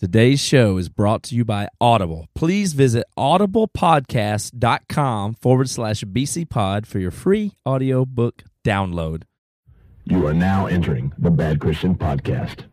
Today's show is brought to you by Audible. Please visit audiblepodcast.com forward slash bcpod for your free audiobook download. You are now entering the Bad Christian Podcast.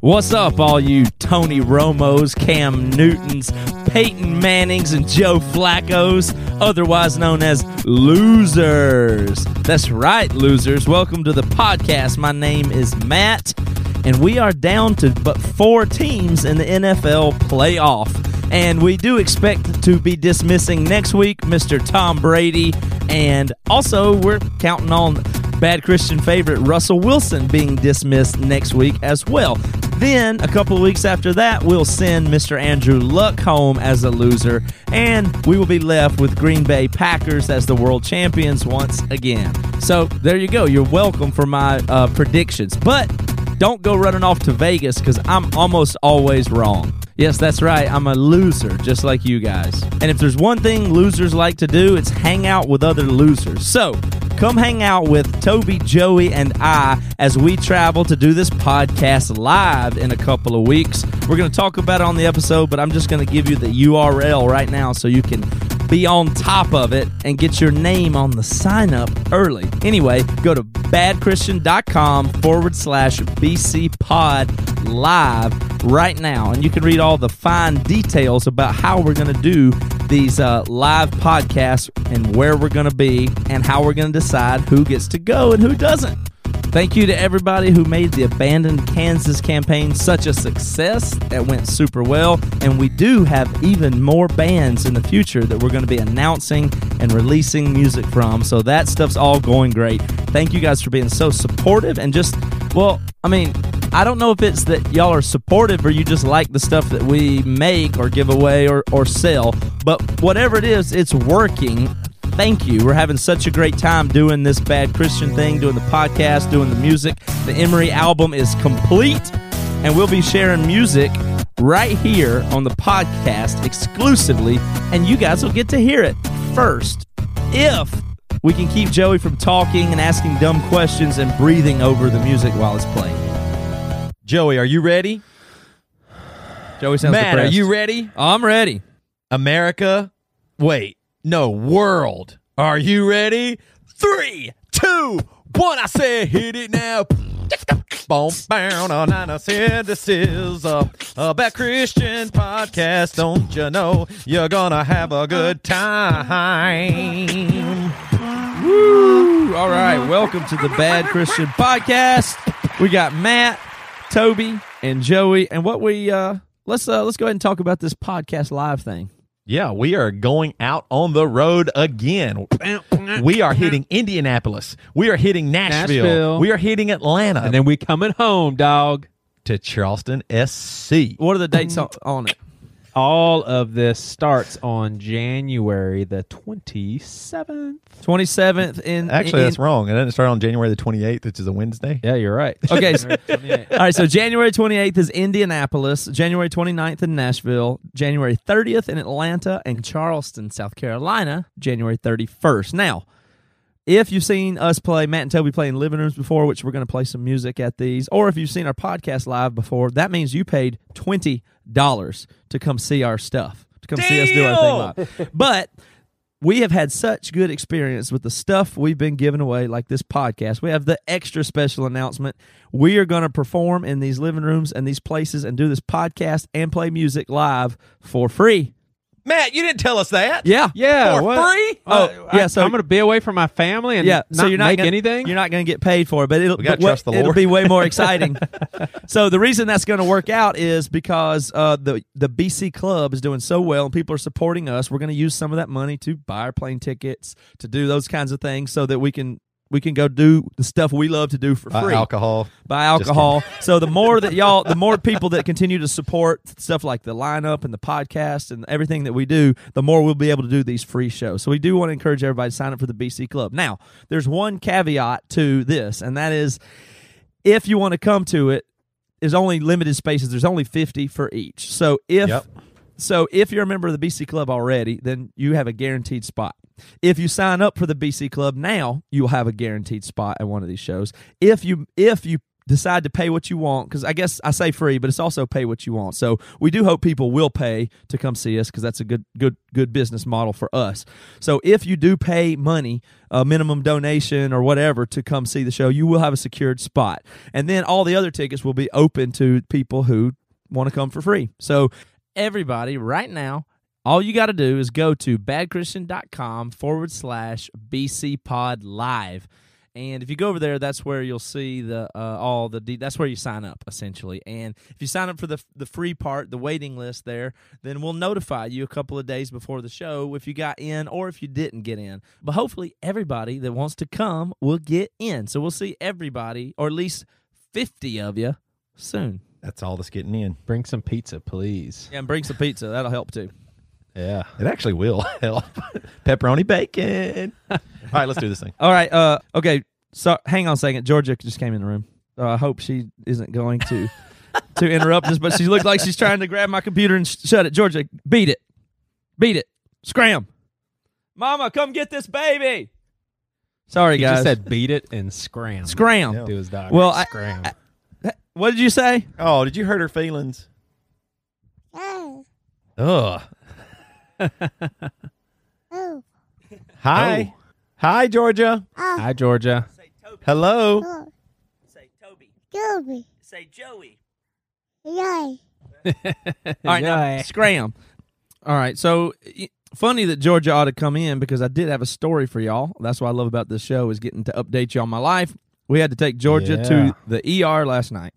What's up, all you Tony Romos, Cam Newtons, Peyton Mannings, and Joe Flacco's, otherwise known as losers? That's right, losers. Welcome to the podcast. My name is Matt, and we are down to but four teams in the NFL playoff. And we do expect to be dismissing next week Mr. Tom Brady, and also we're counting on bad Christian favorite Russell Wilson being dismissed next week as well. Then, a couple of weeks after that, we'll send Mr. Andrew Luck home as a loser, and we will be left with Green Bay Packers as the world champions once again. So, there you go. You're welcome for my uh, predictions. But don't go running off to Vegas because I'm almost always wrong. Yes, that's right. I'm a loser, just like you guys. And if there's one thing losers like to do, it's hang out with other losers. So, come hang out with Toby, Joey, and I as we travel to do this podcast live in a couple of weeks. We're going to talk about it on the episode, but I'm just going to give you the URL right now so you can be on top of it and get your name on the sign up early. Anyway, go to badchristian.com forward slash BC pod live right now, and you can read all the fine details about how we're going to do these uh, live podcasts and where we're going to be and how we're going to decide who gets to go and who doesn't. Thank you to everybody who made the Abandon Kansas campaign such a success. That went super well. And we do have even more bands in the future that we're going to be announcing and releasing music from. So that stuff's all going great. Thank you guys for being so supportive and just, well, I mean, I don't know if it's that y'all are supportive or you just like the stuff that we make or give away or, or sell, but whatever it is, it's working thank you. We're having such a great time doing this bad Christian thing, doing the podcast, doing the music. The Emery album is complete, and we'll be sharing music right here on the podcast exclusively, and you guys will get to hear it first. If we can keep Joey from talking and asking dumb questions and breathing over the music while it's playing. Joey, are you ready? Joey sounds Matt, depressed. are you ready? I'm ready. America, wait, no, world. Are you ready? Three, two, one. I say hit it now. Boom, bound on and I said this is a, a bad Christian podcast. Don't you know you're gonna have a good time? Woo! All right, welcome to the Bad Christian Podcast. We got Matt, Toby, and Joey, and what we uh let's uh let's go ahead and talk about this podcast live thing. Yeah, we are going out on the road again. We are hitting Indianapolis. We are hitting Nashville. Nashville. We are hitting Atlanta. And then we coming home, dog. to Charleston, SC. What are the dates on, on it? All of this starts on January the 27th. 27th in Actually, in- that's wrong. It doesn't start on January the 28th, which is a Wednesday. Yeah, you're right. Okay, so- All right, so January 28th is Indianapolis, January 29th in Nashville, January 30th in Atlanta, and Charleston, South Carolina, January 31st. Now, if you've seen us play, Matt and Toby play in living rooms before, which we're going to play some music at these, or if you've seen our podcast live before, that means you paid $20 to come see our stuff, to come see us do our thing live. But we have had such good experience with the stuff we've been giving away, like this podcast. We have the extra special announcement. We are going to perform in these living rooms and these places and do this podcast and play music live for free. Matt, you didn't tell us that. Yeah. Yeah, For what? free? Oh, Uh, yeah, so- I'm going to be away from my family and yeah, not so you're not make gonna, anything. You're not going to get paid for it, but it'll We gotta but what- trust the it'll be way more exciting. so the reason that's going to work out is because uh, the the BC Club is doing so well and people are supporting us. We're going to use some of that money to buy our plane tickets, to do those kinds of things, so that we can we can go do the stuff we love to do for Buy free alcohol. buy alcohol. So the more that y'all, the more people that continue to support stuff like the lineup and the podcast and everything that we do, the more we'll be able to do these free shows. So we do want to encourage everybody to sign up for the BC Club. Now, there's one caveat to this, and that is if you want to come to it, there's only limited spaces. There's only 50 for each. So if Yep. So if you're a member of the BC Club already, then you have a guaranteed spot. If you sign up for the BC Club now, you'll have a guaranteed spot at one of these shows. If you if you decide to pay what you want, because I guess I say free, but it's also pay what you want. So we do hope people will pay to come see us because that's a good good good business model for us. So if you do pay money, a minimum donation or whatever to come see the show, you will have a secured spot, and then all the other tickets will be open to people who want to come for free. So everybody right now all you got to do is go to badchristian.com forward slash bc pod live. And if you go over there that's where you'll see the uh, all the de- that's where you sign up essentially. And if you sign up for the the free part the waiting list there then we'll notify you a couple of days before the show if you got in or if you didn't get in. But hopefully everybody that wants to come will get in. So we'll see everybody or at least 50 of you soon That's all that's getting in. Bring some pizza, please. yeah and bring some pizza that'll help too Yeah. It actually will help. Pepperoni bacon. all right, let's do this thing. All right. Uh. Okay. So hang on a second. Georgia just came in the room. Uh, I hope she isn't going to to interrupt us, but she looked like she's trying to grab my computer and sh- shut it. Georgia, beat it, beat it, scram, Mama, come get this baby. Sorry, He guys. just said beat it and scram. scram. Yeah. To his dog. Well, I- scram. What did you say? Oh, did you hurt her feelings? Oh, Ugh. oh, Hi. Hi, Georgia. ah, Hi, Georgia. Say Toby. Hello. oh, Say Toby. Toby, Say Joey. yay, All right, now scram. All right, so funny that Georgia ought to come in because I did have a story for y'all. That's what I love about this show is getting to update you on my life. We had to take Georgia Yeah. to the ER last night.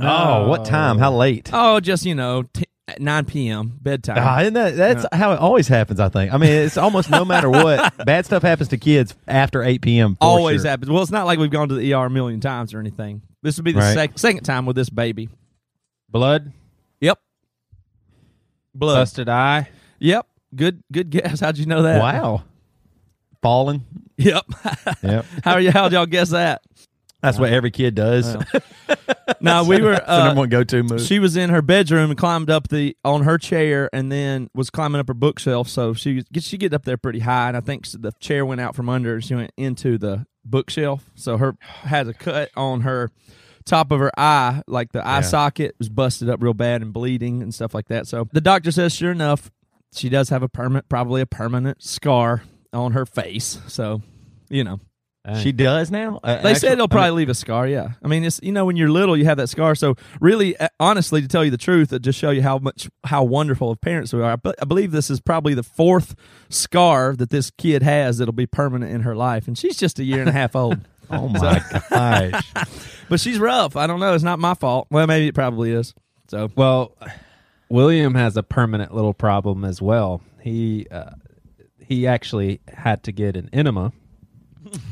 Oh, what time? How late? Oh, just you know, t- at nine p.m. bedtime. Ah, isn't that, that's how it always happens, I think. I mean, it's almost no matter what. Bad stuff happens to kids after 8 p.m. for Always sure. happens. Well, it's not like we've gone to the ER a million times or anything. This would be the Right. sec- second time with this baby. Blood, Yep. Blood. busted eye. Yep. Good. Good guess. How'd you know that? Wow. Falling. Yep. Yep. How are you? How'd y'all guess that? That's what every kid does. No, we were. The Uh, number one go to move. she was in her bedroom and climbed up the on her chair and then was climbing up her bookshelf. So she she get up there pretty high, and I think the chair went out from under. and She went into the bookshelf, so her had a cut on her top of her eye, like the eye socket was busted up real bad and bleeding and stuff like that. So the doctor says, sure enough, she does have a permanent, probably a permanent scar on her face. So you know. She does now? Uh, They actually- said I probably mean, leave a scar. Yeah, I mean, it's you know when you're little, you have that scar. So really, uh, honestly, to tell you the truth, it just show you how much how wonderful of parents we are. But I believe this is probably the fourth scar that this kid has that'll be permanent in her life, and she's just a year and a half old. oh, my gosh. But she's rough. I don't know. It's not my fault. Well, maybe it probably is. So Well, William has a permanent little problem as well. He uh, he actually had to get an enema,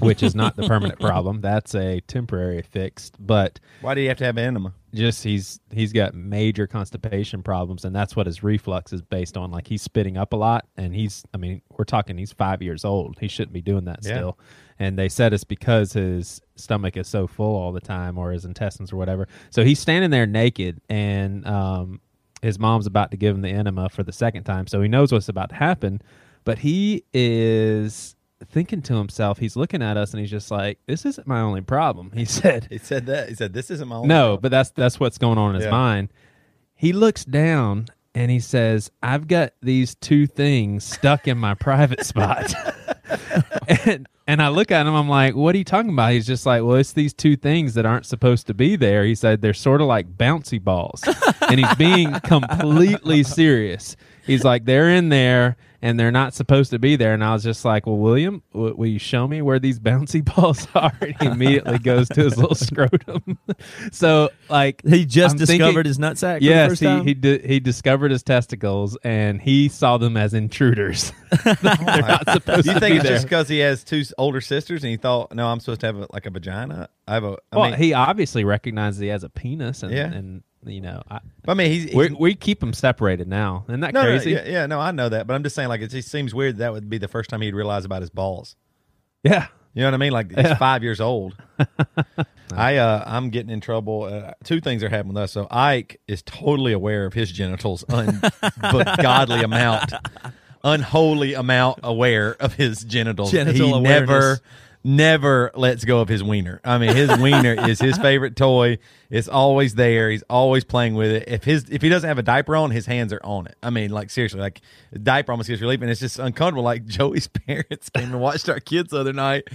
which is not the permanent problem. That's a temporary fix. But Why do you have to have an enema? just he's he's got major constipation problems, and that's what his reflux is based on. Like he's spitting up a lot, and he's I mean we're talking he's five years old. He shouldn't be doing that Yeah. still. And they said it's because his stomach is so full all the time, or his intestines or whatever. So he's standing there naked, and um, his mom's about to give him the enema for the second time, so he knows what's about to happen. But he is thinking to himself, he's looking at us, and he's just like, "This isn't my only problem." He said, He said that. He said, this isn't my only no, problem." but that's that's what's going on in his Yeah. mind. He looks down and he says, "I've got these two things stuck in my private spot." and and I look at him, I'm like, "What are you talking about?" He's just like, "Well, it's these two things that aren't supposed to be there." He said they're sort of like bouncy balls, and he's being completely serious. He's like, "They're in there." And they're not supposed to be there. And I was just like, "Well, William, w- will you show me where these bouncy balls are?" And he immediately goes to his little scrotum. so, like, He just I'm discovered thinking- his nutsack. for the Yes, first he time? he, di- he discovered his testicles, and he saw them as intruders. Oh they're not supposed you think it's there. just because he has two older sisters and he thought, no, I'm supposed to have a, like a vagina? I have a. I well, mean, he obviously recognizes he has a penis, and, Yeah. and you know, I, I mean, he's, he's we we keep them separated now. Isn't that no, no, crazy? yeah, yeah, no, I know that, but I'm just saying, like, it just seems weird that would be the first time he'd realize about his balls. yeah. You know what I mean? Like he's Yeah. five years old. I uh I'm getting in trouble. Uh, two things are happening with us. So Ike is totally aware of his genitals, ungodly amount, unholy amount aware of his genitals. Genital he awareness. never, never lets go of his wiener. I mean, his wiener is his favorite toy. It's always there. He's always playing with it. If his if he doesn't have a diaper on, his hands are on it. I mean, like seriously, like diaper almost gets relief, and it's just uncomfortable. Like Joey's parents came and watched our kids the other night.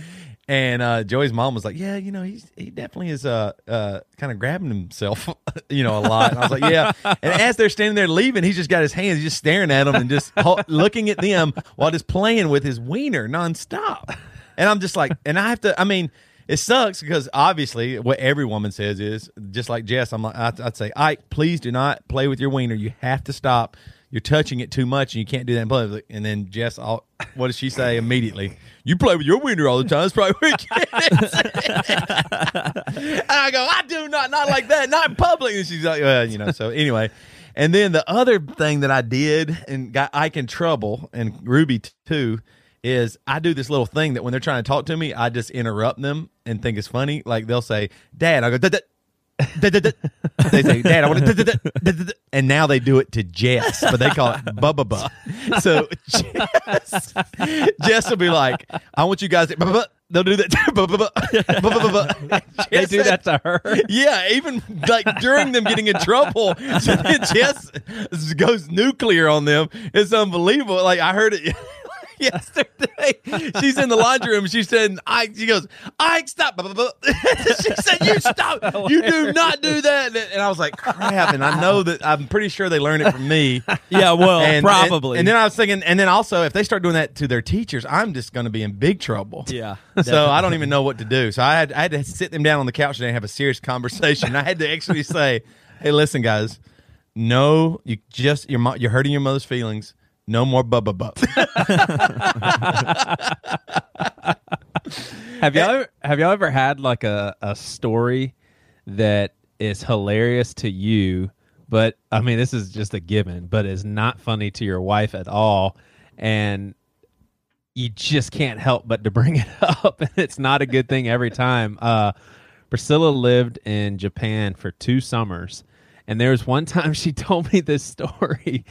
And uh, Joey's mom was like, "Yeah, you know, he's he definitely is uh uh kind of grabbing himself, you know, a lot." And I was like, "Yeah." And as they're standing there leaving, he's just got his hands, just staring at them and just ho- looking at them while just playing with his wiener nonstop. And I'm just like, and I have to. I mean, it sucks because obviously what every woman says is just like Jess. I'm like, I'd, I'd say, Ike, please do not play with your wiener. You have to stop. You're touching it too much, and you can't do that in public. And then Jess, what does she say immediately? You play with your wiener all the time. It's probably where and I go, I do not, not like that, not in public. And she's like, well, you know. So anyway, and then the other thing that I did and got Ike in trouble, and Ruby too, is I do this little thing that when they're trying to talk to me, I just interrupt them and think it's funny. Like they'll say, "Dad," I go, "Dad, they say, "Dad, I want to," dad, dad, dad, dad, dad." and now they do it to Jess, but they call it "bubba bubba." So Jess, Jess will be like, "I want you guys." To. They'll do that. Bubba. They do that to her. yeah, even like during them getting in trouble, so Jess goes nuclear on them. It's unbelievable. Like I heard it yesterday. She's in the laundry room. She said, "I." She goes, "Ike, stop!" she said, "You stop! You do not do that!" And I was like, "Crap!" And I know that I'm pretty sure they learned it from me. yeah, well, And, probably. And, and then I was thinking, and then also if they start doing that to their teachers, I'm just going to be in big trouble. yeah. So I don't even know what to do. So I had I had to sit them down on the couch today and have a serious conversation. I had to actually say, "Hey, listen, guys, no, you just you're you're hurting your mother's feelings. No more bubba bub." Have y'all ever, have y'all ever had like a, a story that is hilarious to you, but I mean this is just a given, but is not funny to your wife at all, and you just can't help but to bring it up, and it's not a good thing every time. Uh, Priscilla lived in Japan for two summers, and there was one time she told me this story,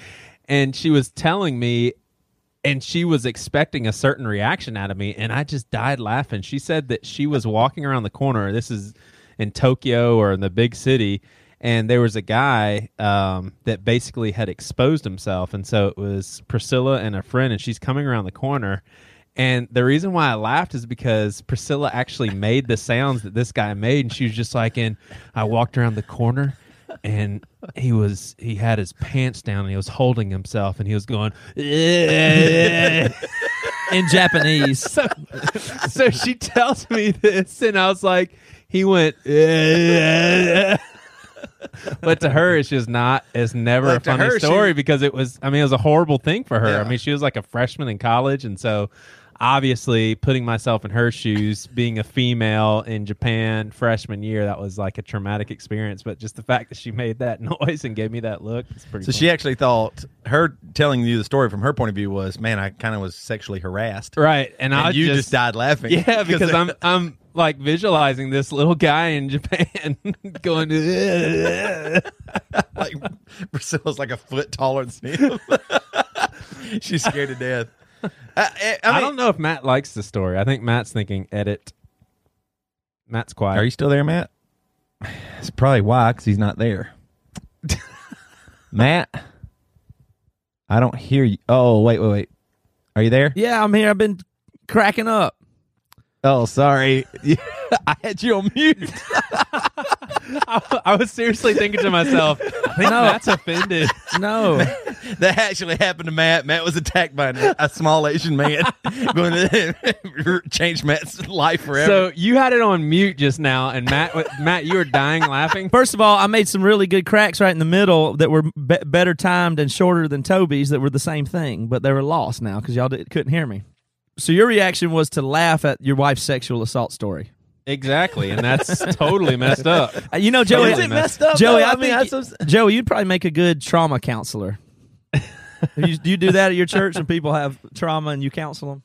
and she was telling me and she was expecting a certain reaction out of me and i just died laughing. She said that she was walking around the corner this is in tokyo or in the big city and there was a guy um, that basically had exposed himself and so it was priscilla and a friend and she's coming around the corner. And the reason why I laughed is because Priscilla actually made the sounds that this guy made, and she was just like, and I walked around the corner, and he was he had his pants down, and he was holding himself, and he was going, eh, In Japanese. so, so she tells me this, and I was like, he went, eh. but to her, it's just not. It's never Like, a to funny her, she- story because it was. I mean, it was a horrible thing for her. Yeah. I mean, she was like a freshman in college, and so obviously, putting myself in her shoes, being a female in Japan freshman year, that was like a traumatic experience. But just the fact that she made that noise and gave me that look, it's pretty. So funny. she actually thought her telling you the story from her point of view was, "Man, I kind of was sexually harassed." right, and, I you just, just died laughing. Yeah, because I'm I'm like visualizing this little guy in Japan going to like Priscilla's like a foot taller than him. She's scared to death. Uh, eh, I, I, I, don't know if Matt likes the story. I think Matt's thinking edit. Matt's quiet. Are you still there, Matt? It's probably why, because he's not there. Matt, I don't hear you. Oh, wait, wait, wait. Are you there? yeah, I'm here. I've been cracking up. Oh, sorry. I had you on mute. I, I was seriously thinking to myself, I think No. Matt's offended. No. that actually happened to Matt. Matt was attacked by a, a small Asian man, going to change Matt's life forever. So you had it on mute just now, and Matt, Matt, you were dying laughing. First of all, I made some really good cracks right in the middle that were be- better timed and shorter than Toby's that were the same thing, but they were lost now because y'all did, couldn't hear me. So your reaction was to laugh at your wife's sexual assault story. Exactly, and that's totally messed up. Uh, you know, Joey, Is it messed up, Joey, though? I, I mean, think that's so- Joey, you'd probably make a good trauma counselor. you, do you do that at your church when people have trauma and you counsel them?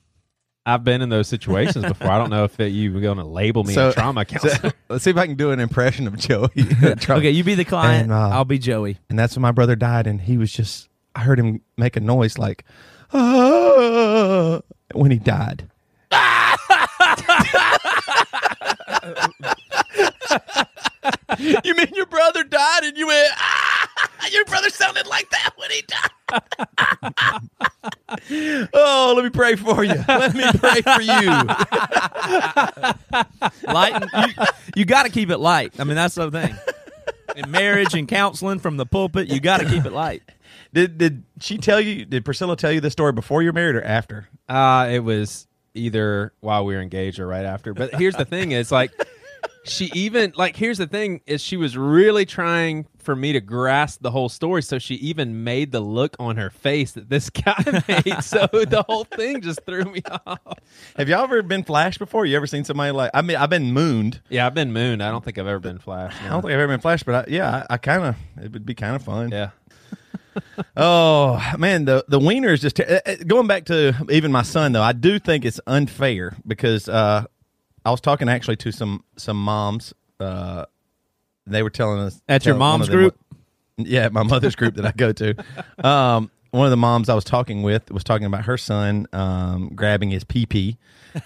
I've been in those situations before. I don't know if that you're going to label me So- a trauma so- counselor. let's see if I can do an impression of Joey. Okay, you be the client. And, uh, I'll be Joey. and that's when my brother died, and he was just. I heard him make a noise like, "Ah," when he died. you mean your brother died, and you went, ah! Your brother sounded like that when he died. oh, let me pray for you. Let me pray for you. Light. You you got to keep it light. I mean, that's the thing. In marriage and counseling from the pulpit, you got to keep it light. Did did she tell you? Did Priscilla tell you the story before you're married or after? Uh, it was either while we were engaged or right after. But here's the thing: is like she even like here's the thing is she was really trying for me to grasp the whole story, so she even made the look on her face that this guy made. So the whole thing just threw me off. Have y'all ever been flashed before? You ever seen somebody like? I mean, I've been mooned. Yeah, I've been mooned. I don't think I've ever been flashed. I don't think I've ever been flashed, but I, yeah, I, I kind of. It would be kind of fun. Yeah. Oh man, the the wiener is just uh, uh, going back to even my son though. I do think it's unfair because uh, I was talking actually to some some moms. Uh, they were telling us At your mom's group? what- yeah, my mother's group that I go to. Um, one of the moms I was talking with was talking about her son um, grabbing his pee pee,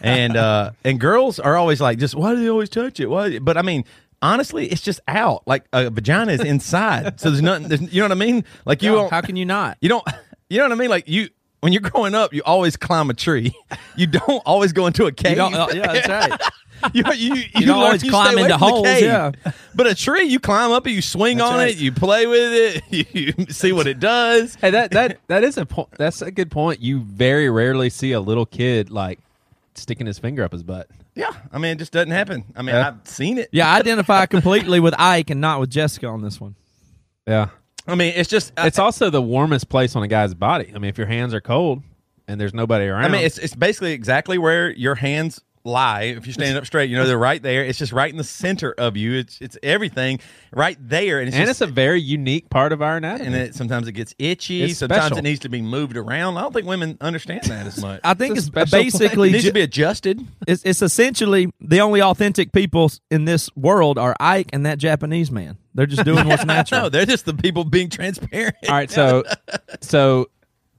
and uh, and girls are always like, just why do they always touch it? Why? But I mean. Honestly, it's just out. Like a vagina is inside, so there's nothing. There's, you know what I mean? Like you don't. How can you not? You don't. You know what I mean? Like you, when you're growing up, you always climb a tree. You don't always go into a cave. You uh, yeah, that's right. you, you, you, don't always you climb into holes, yeah. But a tree, you climb up it, you swing That's on right. it, you play with it, you see what it does. Hey, that that that is a point. That's a good point. You very rarely see a little kid like sticking his finger up his butt. Yeah, I mean, it just doesn't happen. I mean, Yeah. I've seen it. Yeah, I identify completely with Ike and not with Jessica on this one. Yeah. I mean, it's just. It's also the warmest place on a guy's body. I mean, if your hands are cold and there's nobody around, I mean, it's it's basically exactly where your hands lie. If you're standing up straight, you know they're right there. It's just right in the center of you. It's it's everything right there, and it's and just, it's a very unique part of our anatomy. and it sometimes it gets itchy. It's sometimes special. it needs to be moved around. I don't think women understand that as much. I think It's it's, basically it needs ju- to be adjusted. it's, it's essentially the only authentic people in this world are Ike and that Japanese man. They're just doing what's natural. No, they're just the people being transparent. All right, so so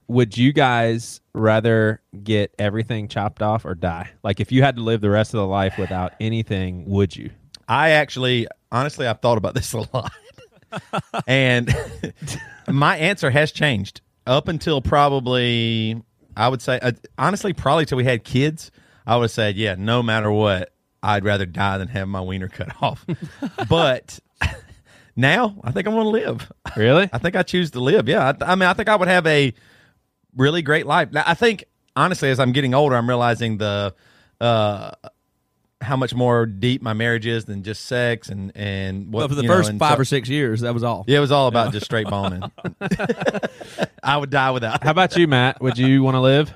would you guys rather get everything chopped off or die? Like if you had to live the rest of the life without anything, would you? I actually, honestly, I've thought about this a lot, and my answer has changed up until probably I would say, uh, honestly, probably till we had kids. I would have said, yeah, no matter what, I'd rather die than have my wiener cut off. but now, I think I'm going to live. Really? I think I choose to live. Yeah, I, I mean, I think I would have a really great life. Now, I think honestly, as I'm getting older, I'm realizing the uh, how much more deep my marriage is than just sex and and what But for the you know, first and five so- or six years, that was all. Yeah, it was all about just straight boning. I would die without. How about you, Matt? Would you want to live?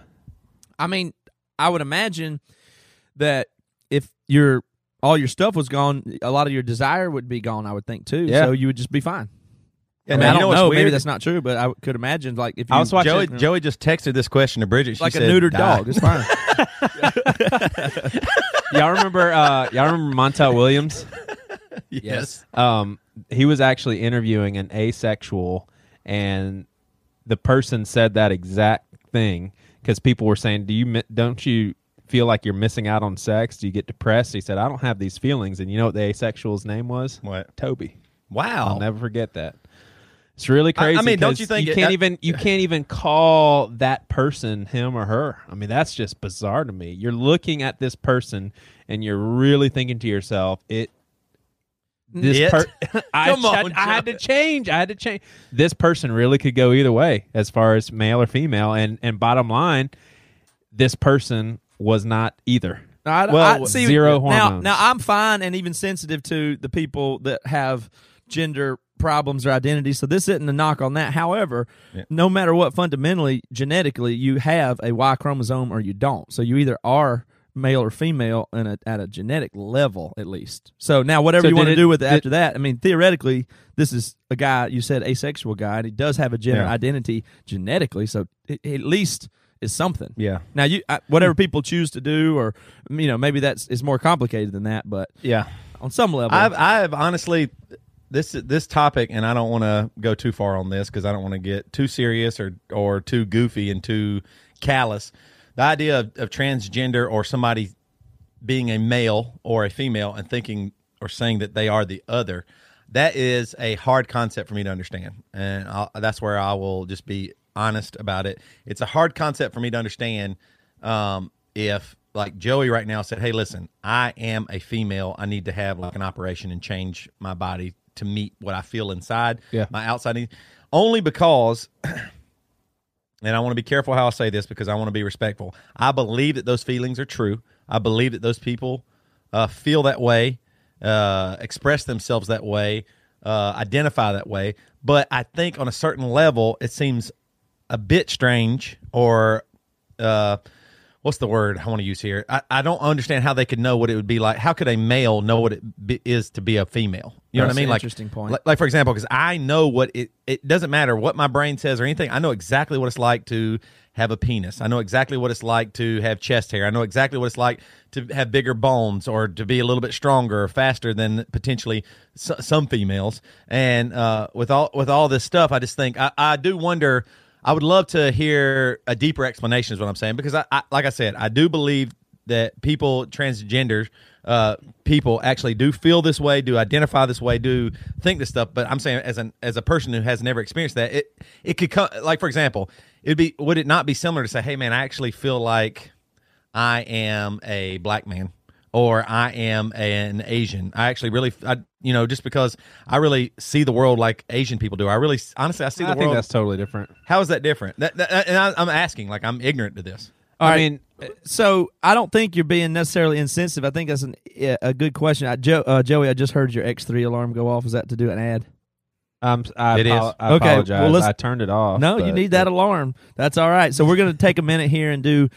I mean, I would imagine that if your all your stuff was gone, a lot of your desire would be gone. I would think too. Yeah. So you would just be fine. Yeah, I, mean, I don't know know. Maybe that's not true, but I could imagine like if you I was watching- Joey, Joey just texted this question to Bridget. She like a said, neutered "Die." dog. It's fine. Y'all remember? Uh, y'all remember Montel Williams? yes. um, he was actually interviewing an asexual, and the person said that exact thing because people were saying, "Do you don't you feel like you're missing out on sex? Do you get depressed?" He said, "I don't have these feelings." And you know what the asexual's name was? What? Toby. Wow. I'll never forget that. It's really I- I mean, don't you think you can't uh, even you can't even call that person him or her? I mean, that's just bizarre to me. You're looking at this person and you're really thinking to yourself, it this It? per- I, on, I, I had to change. I had to change. This person really could go either way as far as male or female. And and bottom line, this person was not either. I, Well, I, see, zero now, now I'm fine and even sensitive to the people that have gender problems or identities. So this isn't a knock on that. However, no matter what, fundamentally, genetically, you have a Y chromosome or you don't. So you either are male or female in a, at a genetic level, at least. So now, whatever So you want to do with it did- after that, I mean, theoretically, this is a guy you said asexual guy, and he does have a gender Yeah. identity genetically. So it, at least is something. Yeah. Now you I, whatever people choose to do, or you know maybe that's is more complicated than that, but Yeah. on some level, I've I've honestly this this topic, and I don't want to go too far on this because I don't want to get too serious or or too goofy and too callous. The idea of, of transgender or somebody being a male or a female and thinking or saying that they are the other, that is a hard concept for me to understand, and I'll, that's where I will just be honest about it. It's a hard concept for me to understand. Um, if like Joey right now said, "Hey, listen, I am a female. I need to have like an operation and change my body to meet what I feel inside, Yeah. my outside need," only because and I want to be careful how I say this because I want to be respectful. I believe that those feelings are true. I believe that those people uh, feel that way, uh, express themselves that way, uh, identify that way. But I think on a certain level, it seems a bit strange or uh, what's the word I want to use here? I, I don't understand how they could know what it would be like. How could a male know what it be, is to be a female? You know That's what I mean? an like interesting point. Like, like, for example, because I know what it. It doesn't matter what my brain says or anything. I know exactly what it's like to have a penis. I know exactly what it's like to have chest hair. I know exactly what it's like to have bigger bones or to be a little bit stronger or faster than potentially s- some females. And uh, with all with all this stuff, I just think I, I do wonder. I would love to hear a deeper explanation, is what I'm saying, because I, I like I said, I do believe that people transgender uh, people actually do feel this way, do identify this way, do think this stuff. But I'm saying as an as a person who has never experienced that, it it could come like for example, it'd be would it not be similar to say, hey man, I actually feel like I am a black man or I am an Asian. I actually really, I, you know, just because I really see the world like Asian people do. I really, honestly, I see the world. I think world. that's totally different. How is that different? That, that, and I, I'm asking, like, I'm ignorant to this. I mean, so I don't think you're being necessarily insensitive. I think that's an, a good question. I, Joe, uh, Joey, I just heard your X3 alarm go off. Is that to do an ad? um, I, It is. apo- I Okay, apologize. let's- I turned it off. No, you need that alarm. That's all right. So we're going to take a minute here and do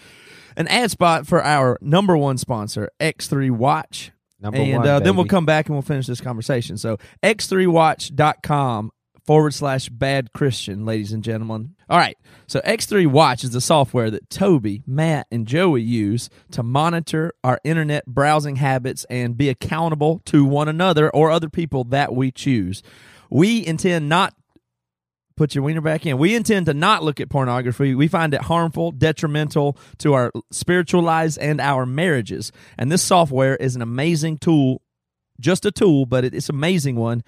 an ad spot for our number one sponsor, X3 Watch. Number and one, uh, then we'll come back and we'll finish this conversation. So x3watch.com forward slash bad Christian, ladies and gentlemen. All right. So X3 Watch is the software that Toby, Matt, and Joey use to monitor our internet browsing habits and be accountable to one another or other people that we choose. We intend not put your wiener back in. We intend to not look at pornography. We find it harmful, detrimental to our spiritual lives and our marriages. And this software is an amazing tool, just a tool, but it's an amazing one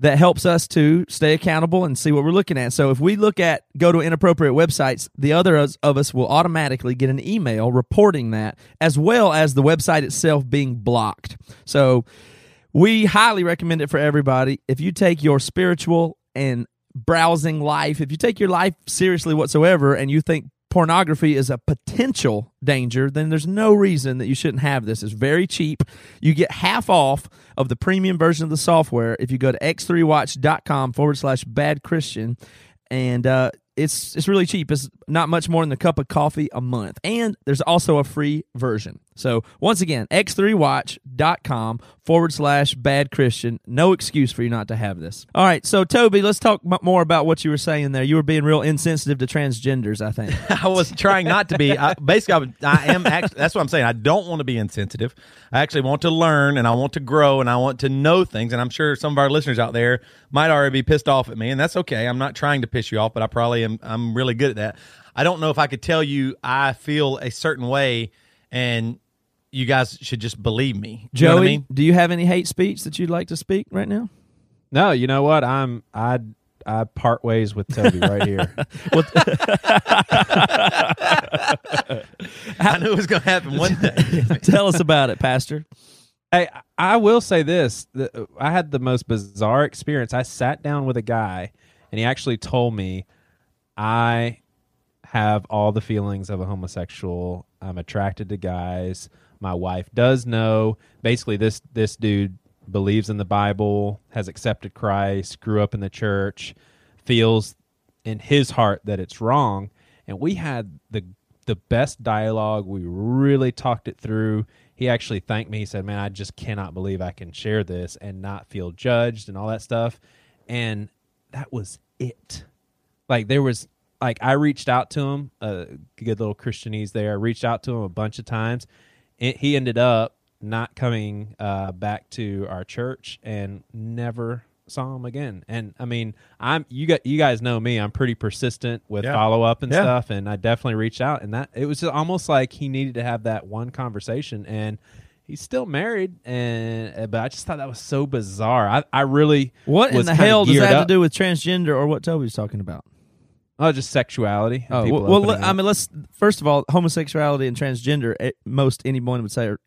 that helps us to stay accountable and see what we're looking at. So if we look at go to inappropriate websites, the other of us will automatically get an email reporting that as well as the website itself being blocked. So we highly recommend it for everybody. If you take your spiritual and browsing life, if you take your life seriously whatsoever and you think pornography is a potential danger, then there's no reason that you shouldn't have this. It's very cheap. You get half off of the premium version of the software if you go to x3watch.com forward slash bad Christian. And uh, it's it's really cheap. It's not much more than a cup of coffee a month. And there's also a free version. So once again, x3watch.com forward slash bad Christian. No excuse for you not to have this. All right. So Toby, let's talk m- more about what you were saying there. You were being real insensitive to transgenders, I think. I was trying not to be. I, basically, I, I am. Actually, that's what I'm saying. I don't want to be insensitive. I actually want to learn, and I want to grow, and I want to know things. And I'm sure some of our listeners out there might already be pissed off at me, and that's okay. I'm not trying to piss you off, but I probably am. I'm really good at that. I don't know if I could tell you I feel a certain way, and you guys should just believe me. You Joey, know what I mean? do you have any hate speech that you'd like to speak right now? No, you know what? I'm I I part ways with Toby right here. I knew it was going to happen one day. Tell us about it, Pastor. Hey, I will say this: uh, I had the most bizarre experience. I sat down with a guy, and he actually told me, "I have all the feelings of a homosexual. I'm attracted to guys. My wife does know. Basically, this this dude believes in the Bible, has accepted Christ, grew up in the church, feels in his heart that it's wrong. And we had the the best dialogue. We really talked it through. He actually thanked me. He said, "Man, I just cannot believe I can share this and not feel judged and all that stuff." And that was it. Like there was like I reached out to him, uh, good little Christianese there. I reached out to him a bunch of times. It, he ended up not coming uh, back to our church and never saw him again. And I mean, I'm you got you guys know me. I'm pretty persistent with Yeah. follow up and Yeah. stuff, and I definitely reached out. And that it was just almost like he needed to have that one conversation, and he's still married. And uh, but I just thought that was so bizarre. I I really What in the hell does geared that have up- to do with transgender or what Toby's talking about? Oh, just sexuality. Oh, well, well I mean, let's first of all, homosexuality and transgender, eh, most anyone would say are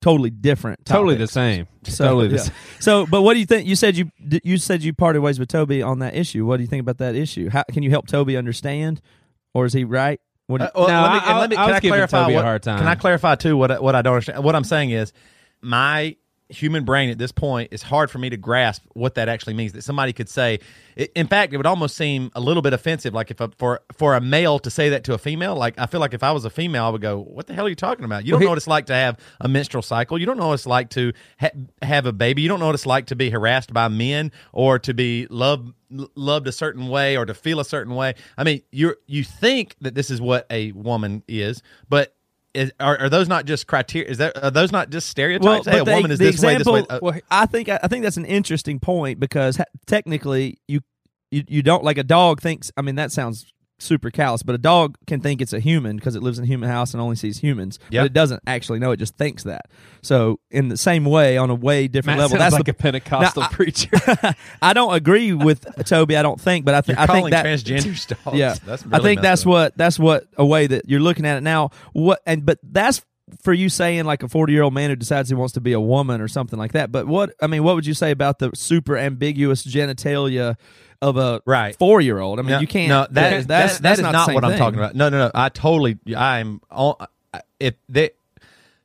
totally different. totally the same. So, totally the yeah. same. So, but what do you think? You said you you said you parted ways with Toby on that issue. What do you think about that issue? How can you help Toby understand, or is he right? What do Uh, well, No, let me, I- let me, I- I can was I giving clarify Toby a hard time. Can I clarify too what I- what I don't understand? What I'm saying is, my human brain at this point is hard for me to grasp what that actually means. That somebody could say, in fact, it would almost seem a little bit offensive. Like if a, for for a male to say that to a female, like I feel like if I was a female, I would go, "What the hell are you talking about? You don't know what it's like to have a menstrual cycle. You don't know what it's like to ha- have a baby. You don't know what it's like to be harassed by men or to be loved loved a certain way or to feel a certain way. I mean, you you think that this is what a woman is, but is, are, are those not just criteria? Is that are those not just stereotypes? hey, a the- woman is this way, this way. example- Uh, well, I think I think that's an interesting point because ha- technically you, you you don't like a dog thinks. I mean, that sounds super callous, but a dog can think it's a human because it lives in a human house and only sees humans. Yep. But it doesn't actually know; it just thinks that. So, in the same way, on a way different Matt level, that's like the, a Pentecostal Now, preacher. I don't agree with Toby. I don't think, but I, think you're I calling think that transgender dogs. yeah, that's I think that's up. what that's what a way that you're looking at it now. What and but that's for you saying like a 40 year old man who decides he wants to be a woman or something like that. But what I mean, what would you say about the super ambiguous genitalia of a Right. four year old? I mean, No, you can't. No, that, that's that- that's, that that's not, not, the same what I'm talking about. No, no, no. I totally. I'm on. If they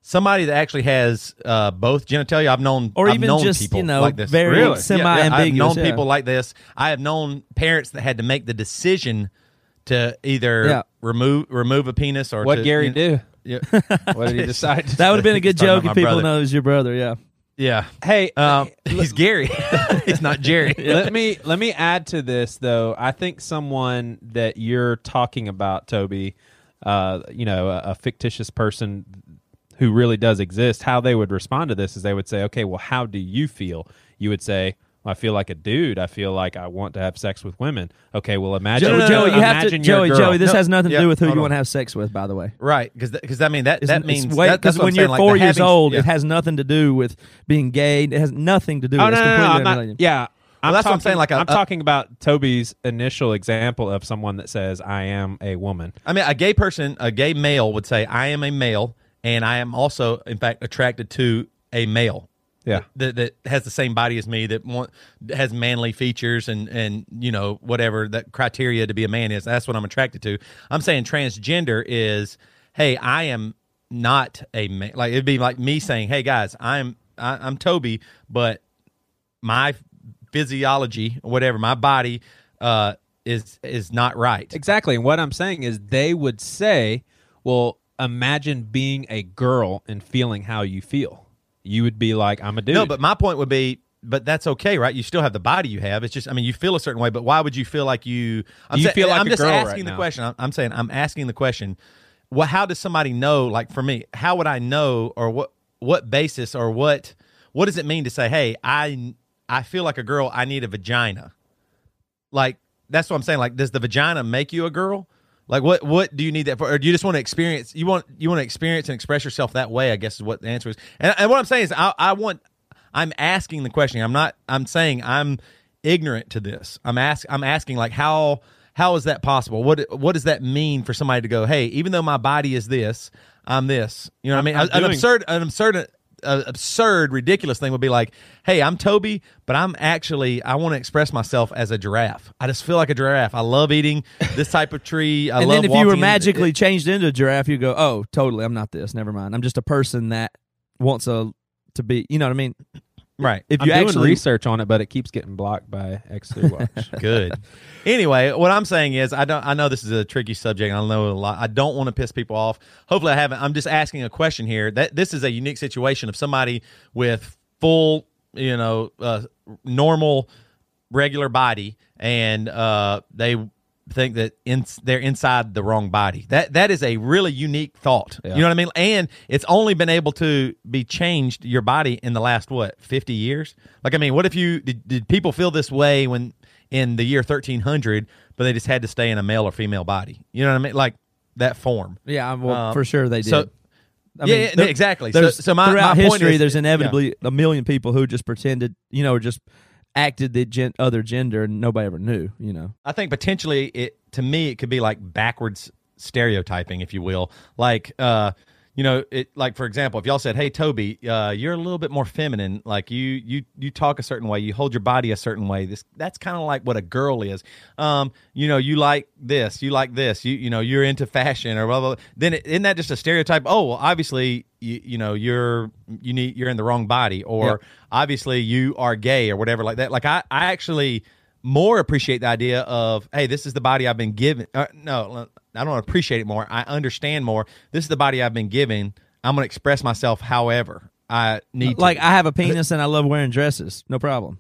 somebody that actually has uh, both genitalia, I've known Or I've even known just, people you know, like this. very Really? Yeah, yeah, semi-ambiguous, I've known yeah. people like this. I have known parents that had to make the decision to either Yeah. remove remove a penis or what to, Gary you know- do? Yeah, What did he decide? That would have been a good Talking joke about if my people brother. know it was your brother. Yeah. yeah. Hey, Um, he's Gary. he's not Jerry. let me let me add to this though. I think someone that you're talking about, Toby, uh, you know, a, a fictitious person who really does exist, how they would respond to this is they would say, "Okay, well, how do you feel?" You would say. "Well, I feel like a dude. I feel like I want to have sex with women. Okay, well, imagine, Joey, no, no, Joey, no, you have to. imagine you're a Joey, girl. Joey, this No, has nothing to yeah, do with who you on. want to have sex with. By the way, Right, because because I mean that that means it's way- that, when I'm you're saying, like, four the years having- old, yeah. it has nothing to do with being gay. It has nothing to do. Oh with no, it. No, no, I'm not- unrelated. yeah, I'm that's what I'm saying, like a- I'm a- talking about Toby's initial example of someone that says, "I am a woman." I mean, a gay person, a gay male would say, "I am a male, and I am also, in fact, attracted to a male." Yeah. that, that has the same body as me, that want, has manly features, and and you know whatever that criteria to be a man is. That's what I'm attracted to. I'm saying transgender is, hey, I am not a man. Like it'd be like me saying, hey guys, I'm I, I'm Toby, but my physiology, or whatever, my body, uh, is is not right. Exactly. And what I'm saying is they would say, well, imagine being a girl and feeling how you feel. You would be like, I'm a dude. No, but my point would be, but that's okay, right? You still have the body you have. It's just, I mean, you feel a certain way, but why would you feel like you? I'm You sa- feel like I'm a just girl right asking the now. question. I'm, I'm saying, I'm asking the question. Well, how does somebody know? Like for me, how would I know, or what what basis, or what what does it mean to say, hey, I I feel like a girl. I need a vagina. Like that's what I'm saying. Like, does the vagina make you a girl? Like, what what do you need that for? Or do you just want to experience? You want you want to experience and express yourself that way? I guess is what the answer is. And, and what I'm saying is, I, I want. I'm asking the question. I'm not. I'm saying I'm ignorant to this. I'm ask. I'm asking like how how is that possible? What what does that mean for somebody to go? Hey, even though my body is this, I'm this. You know what I mean? I'm an doing- absurd an absurd uh, absurd, ridiculous thing would be like, "Hey, I'm Toby, but I'm actually I want to express myself as a giraffe. I just feel like a giraffe. I love eating this type of tree. I and love then if you were walking in- magically changed into a giraffe, you go, "Oh, totally, I'm not this. Never mind. I'm just a person that wants a to be." You know what I mean? Right. If I'm you actually research on it, but it keeps getting blocked by X3 Watch. Good. anyway, what I'm saying is, I don't. I know this is a tricky subject. I know a lot. I don't want to piss people off. Hopefully, I haven't. I'm just asking a question here. That this is a unique situation of somebody with full, you know, uh, normal, regular body, and uh, they think that in, they're inside the wrong body. That that is a really unique thought. Yeah. You know what I mean? And it's only been able to be changed your body in the last what 50 years. Like I mean, what if you did, did people feel this way when in the year 1300, but they just had to stay in a male or female body? You know what I mean? Like that form. yeah, well, Um, for sure they did. So I yeah, mean, yeah, there- exactly. So, so my, throughout my point history, is- there's yeah. inevitably a million people who just pretended, you know, just acted the gen- other gender, and nobody ever knew. You know, I think potentially it to me it could be like backwards stereotyping, if you will. Like uh you know, it like for example, if y'all said, "Hey, Toby, uh, you're a little bit more feminine. Like you, you, you talk a certain way. You hold your body a certain way. This, that's kind of like what a girl is. Um, you know, you like this, you like this. You, you know, you're into fashion or blah blah. blah. Then it, isn't that just a stereotype? Oh, well, obviously, you, you know, you're you need you're in the wrong body, or obviously you are gay or whatever like that. Like I, I actually more appreciate the idea of hey this is the body i've been given uh, no i don't appreciate it more. I understand more. This is the body i've been given. I'm going to express myself however i need to. like I have a penis and I love wearing dresses. No problem.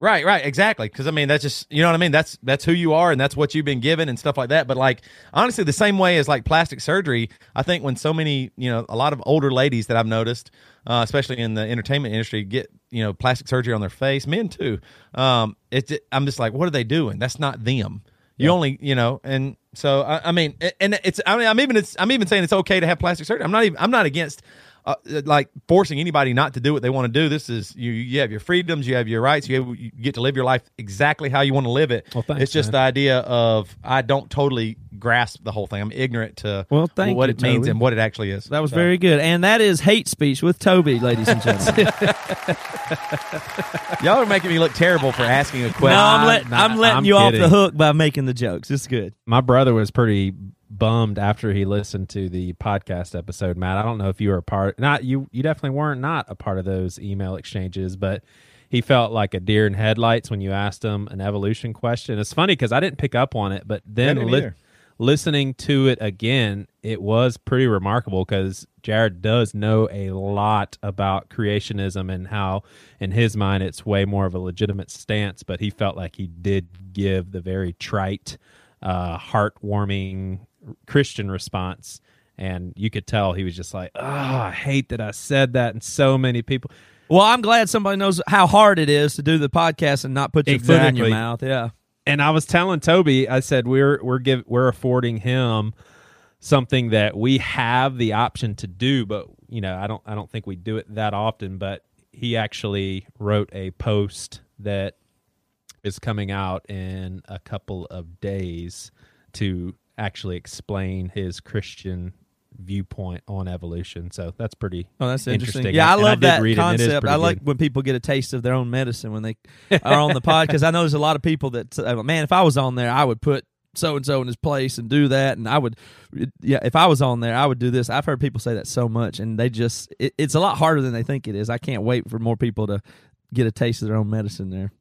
right right exactly. Because i mean that's just you know what i mean? That's that's who you are and that's what you've been given and stuff like that. But like honestly the same way as like plastic surgery i think when so many you know a lot of older ladies that i've noticed uh, especially in the entertainment industry get you know plastic surgery on their face men too. Um it's i'm just like what are they doing? That's not them you only you know and so I, I mean and it's i mean i'm even it's i'm even saying it's okay to have plastic surgery. I'm not even i'm not against uh, like forcing anybody not to do what they want to do. This is you. You have your freedoms. You have your rights. You, have, you get to live your life exactly how you want to live it. Well, thanks, it's just man. the idea of I don't totally grasp the whole thing. I'm ignorant to Well, thank what you, it means and what it actually is. That was So- very good, and that is hate speech with Toby, ladies and gentlemen. Y'all are making me look terrible for asking a question. no. I'm, let, nah, I'm letting I'm you off the hook by making the jokes. It's good. My brother was pretty bummed after he listened to the podcast episode, Matt. I don't know if you were a part not you you definitely weren't not a part of those email exchanges, but he felt like a deer in headlights when you asked him an evolution question. It's funny because I didn't pick up on it, but then li- listening to it again, it was pretty remarkable because Jared does know a lot about creationism and how, in his mind, it's way more of a legitimate stance. But he felt like he did give the very trite, uh, heartwarming Christian response. And you could tell he was just like, oh, I hate that I said that. And so many people. Well, I'm glad somebody knows how hard it is to do the podcast and not put your foot in your mouth. Yeah. and I was telling Toby, I said we're we're give we're affording him something that we have the option to do, but you know, I don't I don't think we do it that often. But he actually wrote a post that is coming out in a couple of days to actually explain his Christian viewpoint on evolution. So that's pretty Oh, that's interesting. Interesting. Yeah, I And I love did that read it, and concept. I like good. when people get a taste of their own medicine when they are on the pod because I know there's a lot of people that say, man, if I was on there, I would put so and so in his place and do that, and I would, yeah, if I was on there, I would do this. I've heard people say that so much, and they just, it, it's a lot harder than they think it is. I can't wait for more people to get a taste of their own medicine there.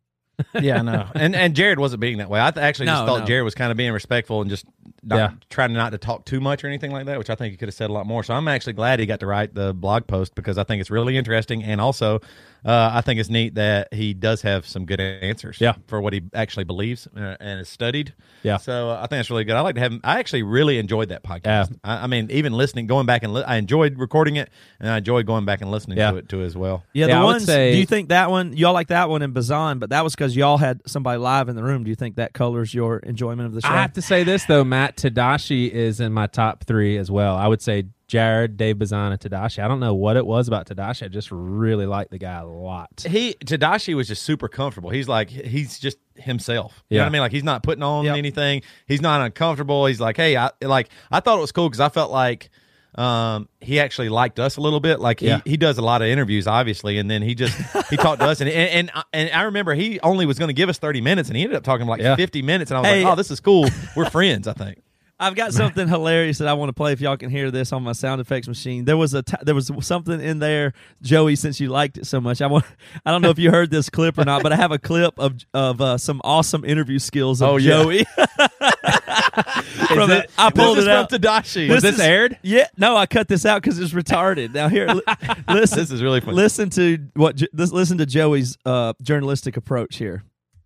yeah, I know. And and Jared wasn't being that way. I th- actually just No, thought no. Jared was kind of being respectful and just not, Yeah. trying not to talk too much or anything like that, which I think he could have said a lot more. So I'm actually glad he got to write the blog post because I think it's really interesting and also uh, I think it's neat that he does have some good answers Yeah. for what he actually believes uh, and has studied. Yeah. So uh, I think that's really good. I like to have him. I actually really enjoyed that podcast. Yeah. I, I mean, even listening, going back and li- I enjoyed recording it and I enjoyed going back and listening Yeah. to it too as well. Yeah, Yeah, the I would ones. say- do you think that one y'all like that one in Bazan? But that was because y'all had somebody live in the room. Do you think that colors your enjoyment of the show? I have to say this though, Matt Tadashi is in my top three as well. I would say Jared, Dave Bazan, and Tadashi. I don't know what it was about Tadashi. I just really like the guy a lot. he Tadashi was just super comfortable. He's like he's just himself. You know Yeah. what I mean? Like he's not putting on Yep. anything. He's not uncomfortable. He's like, hey, I like I thought it was cool because I felt like um, he actually liked us a little bit. Like he, Yeah. he does a lot of interviews, obviously, and then he just he talked to us, and and and, and I remember he only was going to give us thirty minutes, and he ended up talking like Yeah. fifty minutes, and I was Hey. like, oh, this is cool. We're friends, I think. I've got something hilarious that I want to play. If y'all can hear this on my sound effects machine, there was a t- there was something in there, Joey. Since you liked it so much, I want I don't know if you heard this clip or not, but I have a clip of of uh, some awesome interview skills of Oh, yeah. Joey. From the- it- I pulled this it is out. from Tadashi. Was This this is- aired? Yeah, no, I cut this out because it's retarded. Now here, li- listen. This is really funny. Listen to what listen to Joey's uh, journalistic approach here.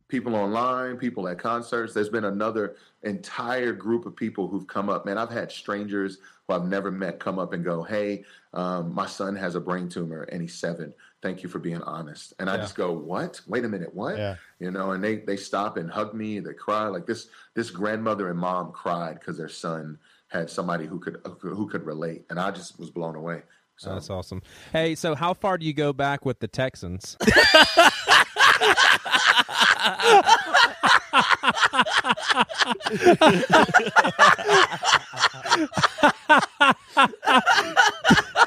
people online, people at concerts. There's been another entire group of people who've come up. Man, I've had strangers who I've never met come up and go, "Hey, um, my son has a brain tumor and he's seven. Thank you for being honest." And I just go, "What? Wait a minute, what?" Yeah. You know, and they they stop and hug me. They cry like this. This grandmother and mom cried because their son had somebody who could who could relate, and I just was blown away. So That's awesome. Hey, so how far do you go back with the Texans?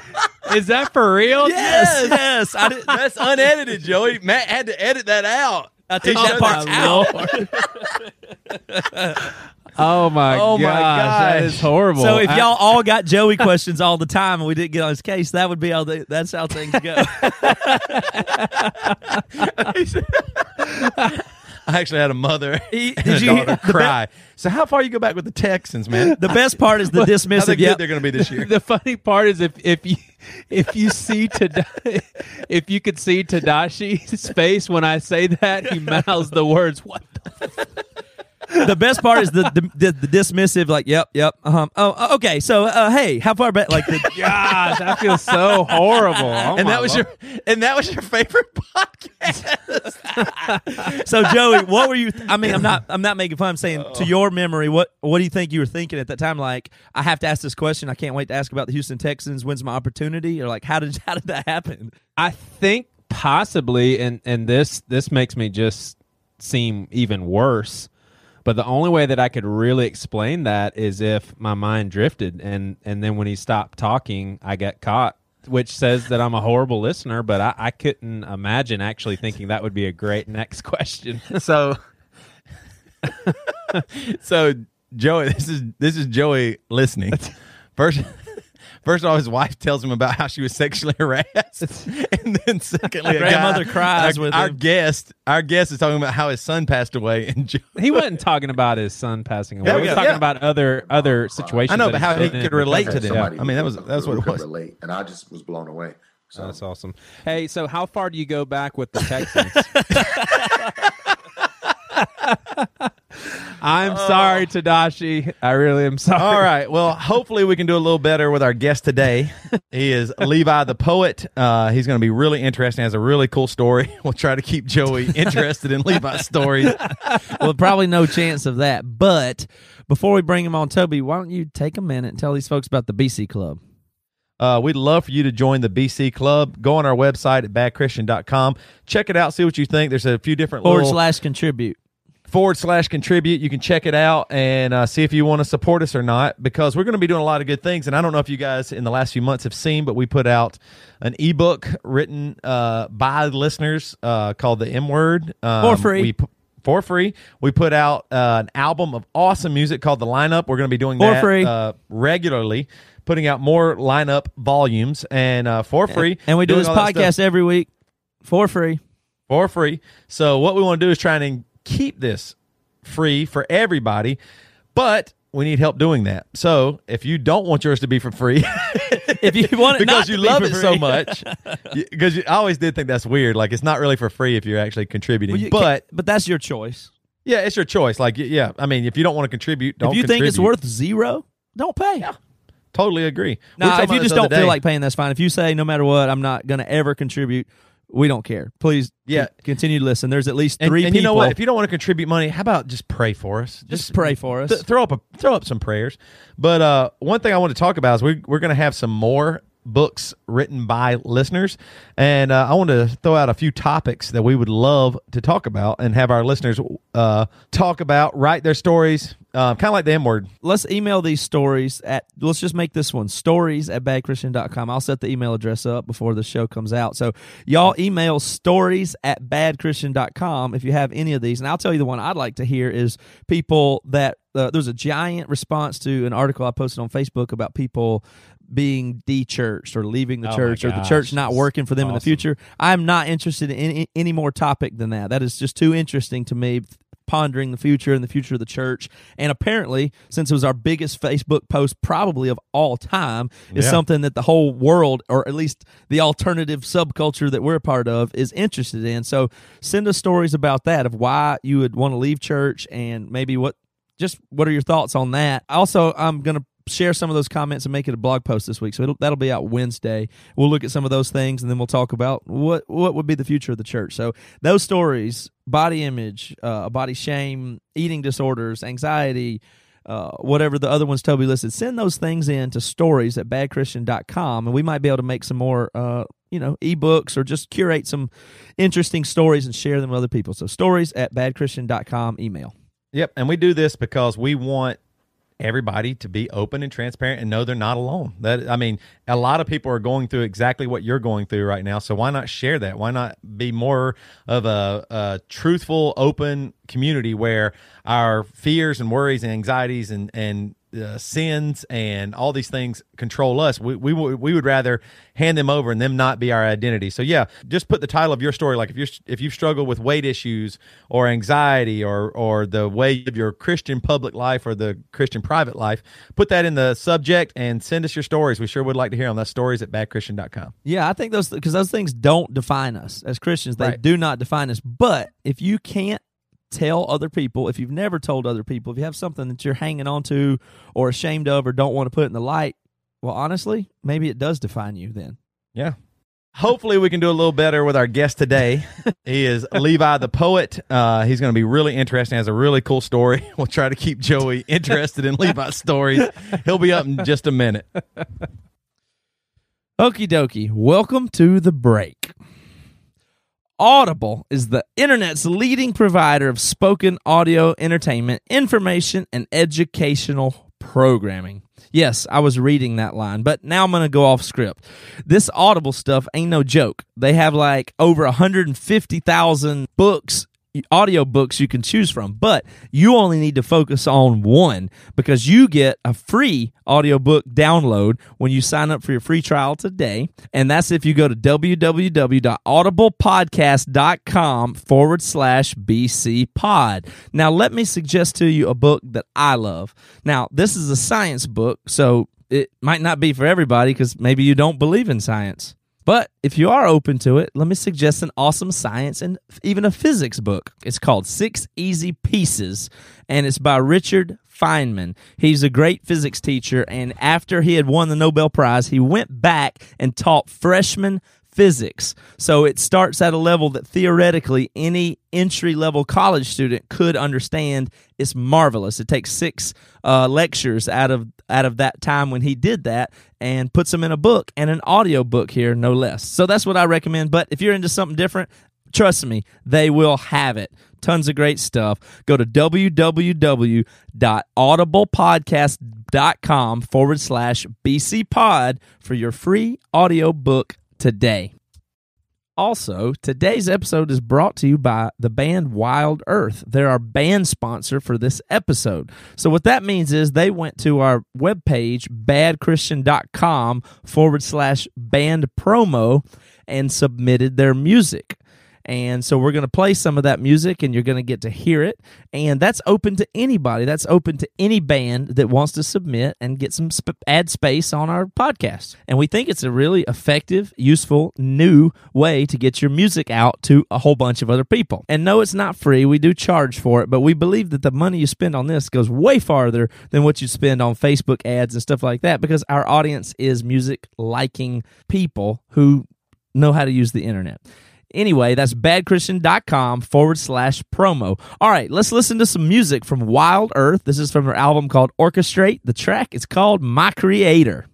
Is that for real? Yes, yes. I did, That's unedited, Joey. Matt had to edit that out. I took that part out. Oh my god! Oh my gosh, that is horrible. So if I- y'all all got Joey questions all the time and we didn't get on his case, that would be all. they, that's how things go. I actually had a mother He- and did a you hear- daughter the be- cry. So how far you go back with the Texans, man? the best part is the How they dismissive. good Yep. they're going to be this year? the funny part is if if you if you see Tada- if you could see Tadashi's face when I say that, he mouths the words "What the the best part is the the, the, the dismissive. Like, yep, yep. Uh-huh. Oh, okay. So, uh, hey, how far back? Like, the, gosh, that feels so horrible." Oh and that was Lord. your and that was your favorite podcast. so Joey, what were you? I mean, I'm not. I'm not making fun. I'm saying to your memory, what what do you think you were thinking at that time? Like, I have to ask this question. I can't wait to ask about the Houston Texans. When's my opportunity? Or like, how did how did that happen? I think possibly, and and this this makes me just seem even worse. But the only way that I could really explain that is if my mind drifted, and and then when he stopped talking, I got caught, which says that I'm a horrible listener. But I, I couldn't imagine actually thinking that would be a great next question. so so Joey, this is this is Joey listening. First First of all, his wife tells him about how she was sexually harassed, and then secondly, a Grandmother guy- cries our, with our him. guest. Our guest is talking about how his son passed away, and Joey, he wasn't talking about his son passing away. Yeah, he was yeah, talking yeah. about other other situations. I know, but how he could in relate to them. it. somebody I mean, that was- that's what who it could was. Relate, and I just was blown away. So That's awesome. Hey, so how far do you go back with the Texans? I'm sorry, Tadashi. I really am sorry. All right. Well, hopefully we can do a little better with our guest today. He is Levi the poet. Uh, he's going to be really interesting. Has a really cool story. We'll try to keep Joey interested in Levi's stories. well, probably no chance of that. But before we bring him on, Toby, why don't you take a minute and tell these folks about the BC Club? Uh, we'd love for you to join the BC Club. Go on our website at badchristian.com. Check it out. See what you think. There's a few different Forward little slash contribute. Forward slash contribute. You can check it out and uh, see if you want to support us or not because we're going to be doing a lot of good things. And I don't know if you guys in the last few months have seen, but we put out an ebook written uh, by listeners uh, called The M Word um, For free. We, pu- for free. We put out uh, an album of awesome music called The Lineup. We're going to be doing For that free. Uh, regularly, putting out more lineup volumes and uh, for free. And we do this all that stuff podcast every week for free. for free. So what we want to do is try and keep this free for everybody, but we need help doing that. So if you don't want yours to be for free, If you want it because you love it so much, because I always did think that's weird. Like it's not really for free if you're actually contributing, Well, you but but that's your choice. yeah, it's your choice. Like yeah, I mean, if you don't want to contribute, don't. if you think it's worth zero, don't pay. totally agree. Now, if you just don't feel like paying, that's fine. If you say no matter what, I'm not going to ever contribute, we don't care. Please, Yeah. continue to listen. There's at least three and people. you know what? If you don't want to contribute money, how about just pray for us? just pray for us. Th- throw up a throw up some prayers. But uh, one thing I want to talk about is we we're going to have some more books written by listeners. And uh, I want to throw out a few topics that we would love to talk about and have our listeners uh, talk about, write their stories, uh, kind of like the M word. let's email these stories at let's just make this one stories at badchristian.com i'll set the email address up before the show comes out so y'all email stories at badchristian.com if you have any of these and i'll tell you the one i'd like to hear is people that uh, there's a giant response to an article i posted on facebook about people being de-churched or leaving the Oh church or the church not working for them in the future i'm not interested in any, any more topic than that that is just too interesting to me pondering the future and the future of the church. And apparently, since it was our biggest Facebook post probably of all time, is Yeah. something that the whole world, or at least the alternative subculture that we're a part of, is interested in. So send us stories about that of why you would want to leave church and maybe what just what are your thoughts on that. Also, I'm gonna share some of those comments and make it a blog post this week. So that'll be out Wednesday. We'll look at some of those things and then we'll talk about what what would be the future of the church. So those stories, body image, uh, body shame, eating disorders, anxiety, uh, whatever the other ones Toby listed, send those things in to stories at badchristian.com and we might be able to make some more, uh, you know, ebooks or just curate some interesting stories and share them with other people. So stories at badchristian.com email. Yep. And we do this because we want everybody to be open and transparent and know they're not alone. That I mean, a lot of people are going through exactly what you're going through right now. So why not share that? Why not be more of a, a truthful, open community where our fears and worries and anxieties and and uh, sins and all these things control us. We, we would- we would rather hand them over and them not be our identity. So yeah, just put the title of your story. Like if you're if you've struggled with weight issues or anxiety or or the way of your Christian public life or the Christian private life, put that in the subject and send us your stories. We sure would like to hear them. That's stories at badchristian.com. Yeah, I think those because those things don't define us as Christians. They Right. do not define us. But if you can't tell other people, if you've never told other people, if you have something that you're hanging on to or ashamed of or don't want to put in the light, well, honestly, maybe it does define you then. Yeah. Hopefully, we can do a little better with our guest today. he is Levi the poet. Uh, he's going to be really interesting. Has a really cool story. We'll try to keep Joey interested in Levi's stories. He'll be up in just a minute. Okie dokie. Welcome to the break. Audible is the internet's leading provider of spoken audio entertainment, information, and educational programming. Yes, I was reading that line, but now I'm going to go off script. This Audible stuff ain't no joke. They have like over 150,000 books audio books you can choose from, but you only need to focus on one because you get a free audiobook download when you sign up for your free trial today. And that's if you go to www.audiblepodcast.com forward slash BC pod. Now, let me suggest to you a book that I love. Now, this is a science book, so it might not be for everybody because maybe you don't believe in science. But if you are open to it, let me suggest an awesome science and even a physics book. It's called Six Easy Pieces, and it's by Richard Feynman. He's a great physics teacher, and after he had won the Nobel Prize, he went back and taught freshman physics. So it starts at a level that theoretically any entry level college student could understand. It's marvelous. It takes six uh, lectures out of out of that time when he did that and puts them in a book and an audio book here, no less. So that's what I recommend. But if you're into something different, trust me, they will have it. Tons of great stuff. Go to www.audiblepodcast.com forward slash BC pod for your free audio book today. Also, today's episode is brought to you by the band Wild Earth. They're our band sponsor for this episode. So, what that means is they went to our webpage, badchristian.com forward slash band promo, and submitted their music. And so we're going to play some of that music and you're going to get to hear it. And that's open to anybody. That's open to any band that wants to submit and get some sp- ad space on our podcast. And we think it's a really effective, useful, new way to get your music out to a whole bunch of other people. And no, it's not free. We do charge for it, but we believe that the money you spend on this goes way farther than what you spend on Facebook ads and stuff like that because our audience is music liking people who know how to use the internet. Anyway, that's badchristian.com forward slash promo. All right, let's listen to some music from Wild Earth. This is from her album called Orchestrate. The track is called My Creator.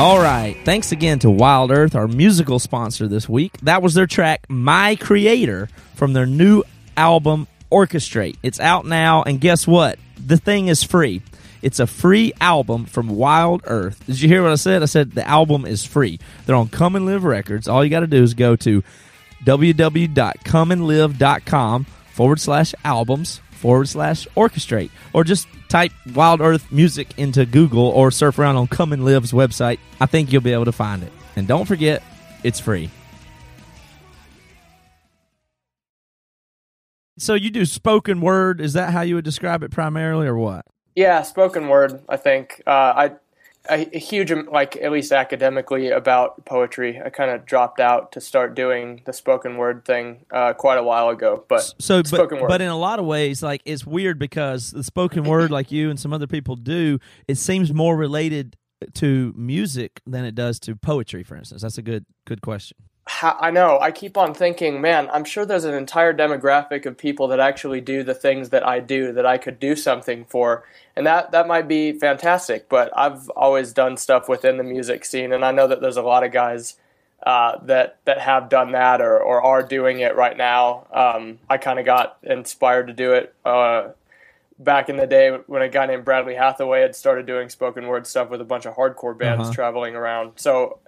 All right. Thanks again to Wild Earth, our musical sponsor this week. That was their track, My Creator, from their new album, Orchestrate. It's out now, and guess what? The thing is free. It's a free album from Wild Earth. Did you hear what I said? I said the album is free. They're on Come and Live Records. All you got to do is go to www.comeandlive.com forward slash albums forward slash orchestrate or just type Wild Earth music into Google or surf around on Come and Live's website. I think you'll be able to find it. And don't forget, it's free. So you do spoken word. Is that how you would describe it primarily or what? Yeah, spoken word. I think uh, I a, a huge like at least academically about poetry. I kind of dropped out to start doing the spoken word thing uh, quite a while ago. But so spoken but, word. but in a lot of ways like it's weird because the spoken word like you and some other people do it seems more related to music than it does to poetry for instance that's a good good question I know. I keep on thinking, man, I'm sure there's an entire demographic of people that actually do the things that I do that I could do something for. And that, that might be fantastic. But I've always done stuff within the music scene. And I know that there's a lot of guys uh, that, that have done that or, or are doing it right now. Um, I kind of got inspired to do it uh, back in the day when a guy named Bradley Hathaway had started doing spoken word stuff with a bunch of hardcore bands Uh-huh. traveling around. So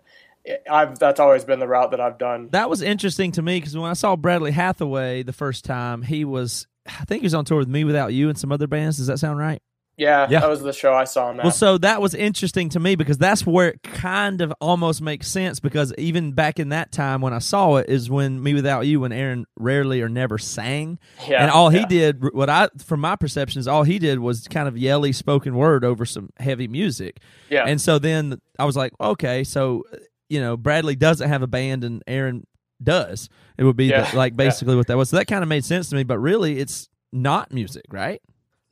I've that's always been the route that I've done. that was interesting to me because when i saw bradley hathaway the first time he was i think he was on tour with me without you and some other bands does that sound right Yeah, Yeah. that was the show I saw him at. Well, so that was interesting to me because that's where it kind of almost makes sense because even back in that time when I saw it is when Me Without You, when Aaron rarely or never sang. Yeah, and all he did, what I, from my perception, is all he did was kind of yelly spoken word over some heavy music. yeah, And so then I was like, okay, so, you know, Bradley doesn't have a band and Aaron does. It would be Yeah, the, like yeah. basically what that was. So that kind of made sense to me, but really it's not music, right?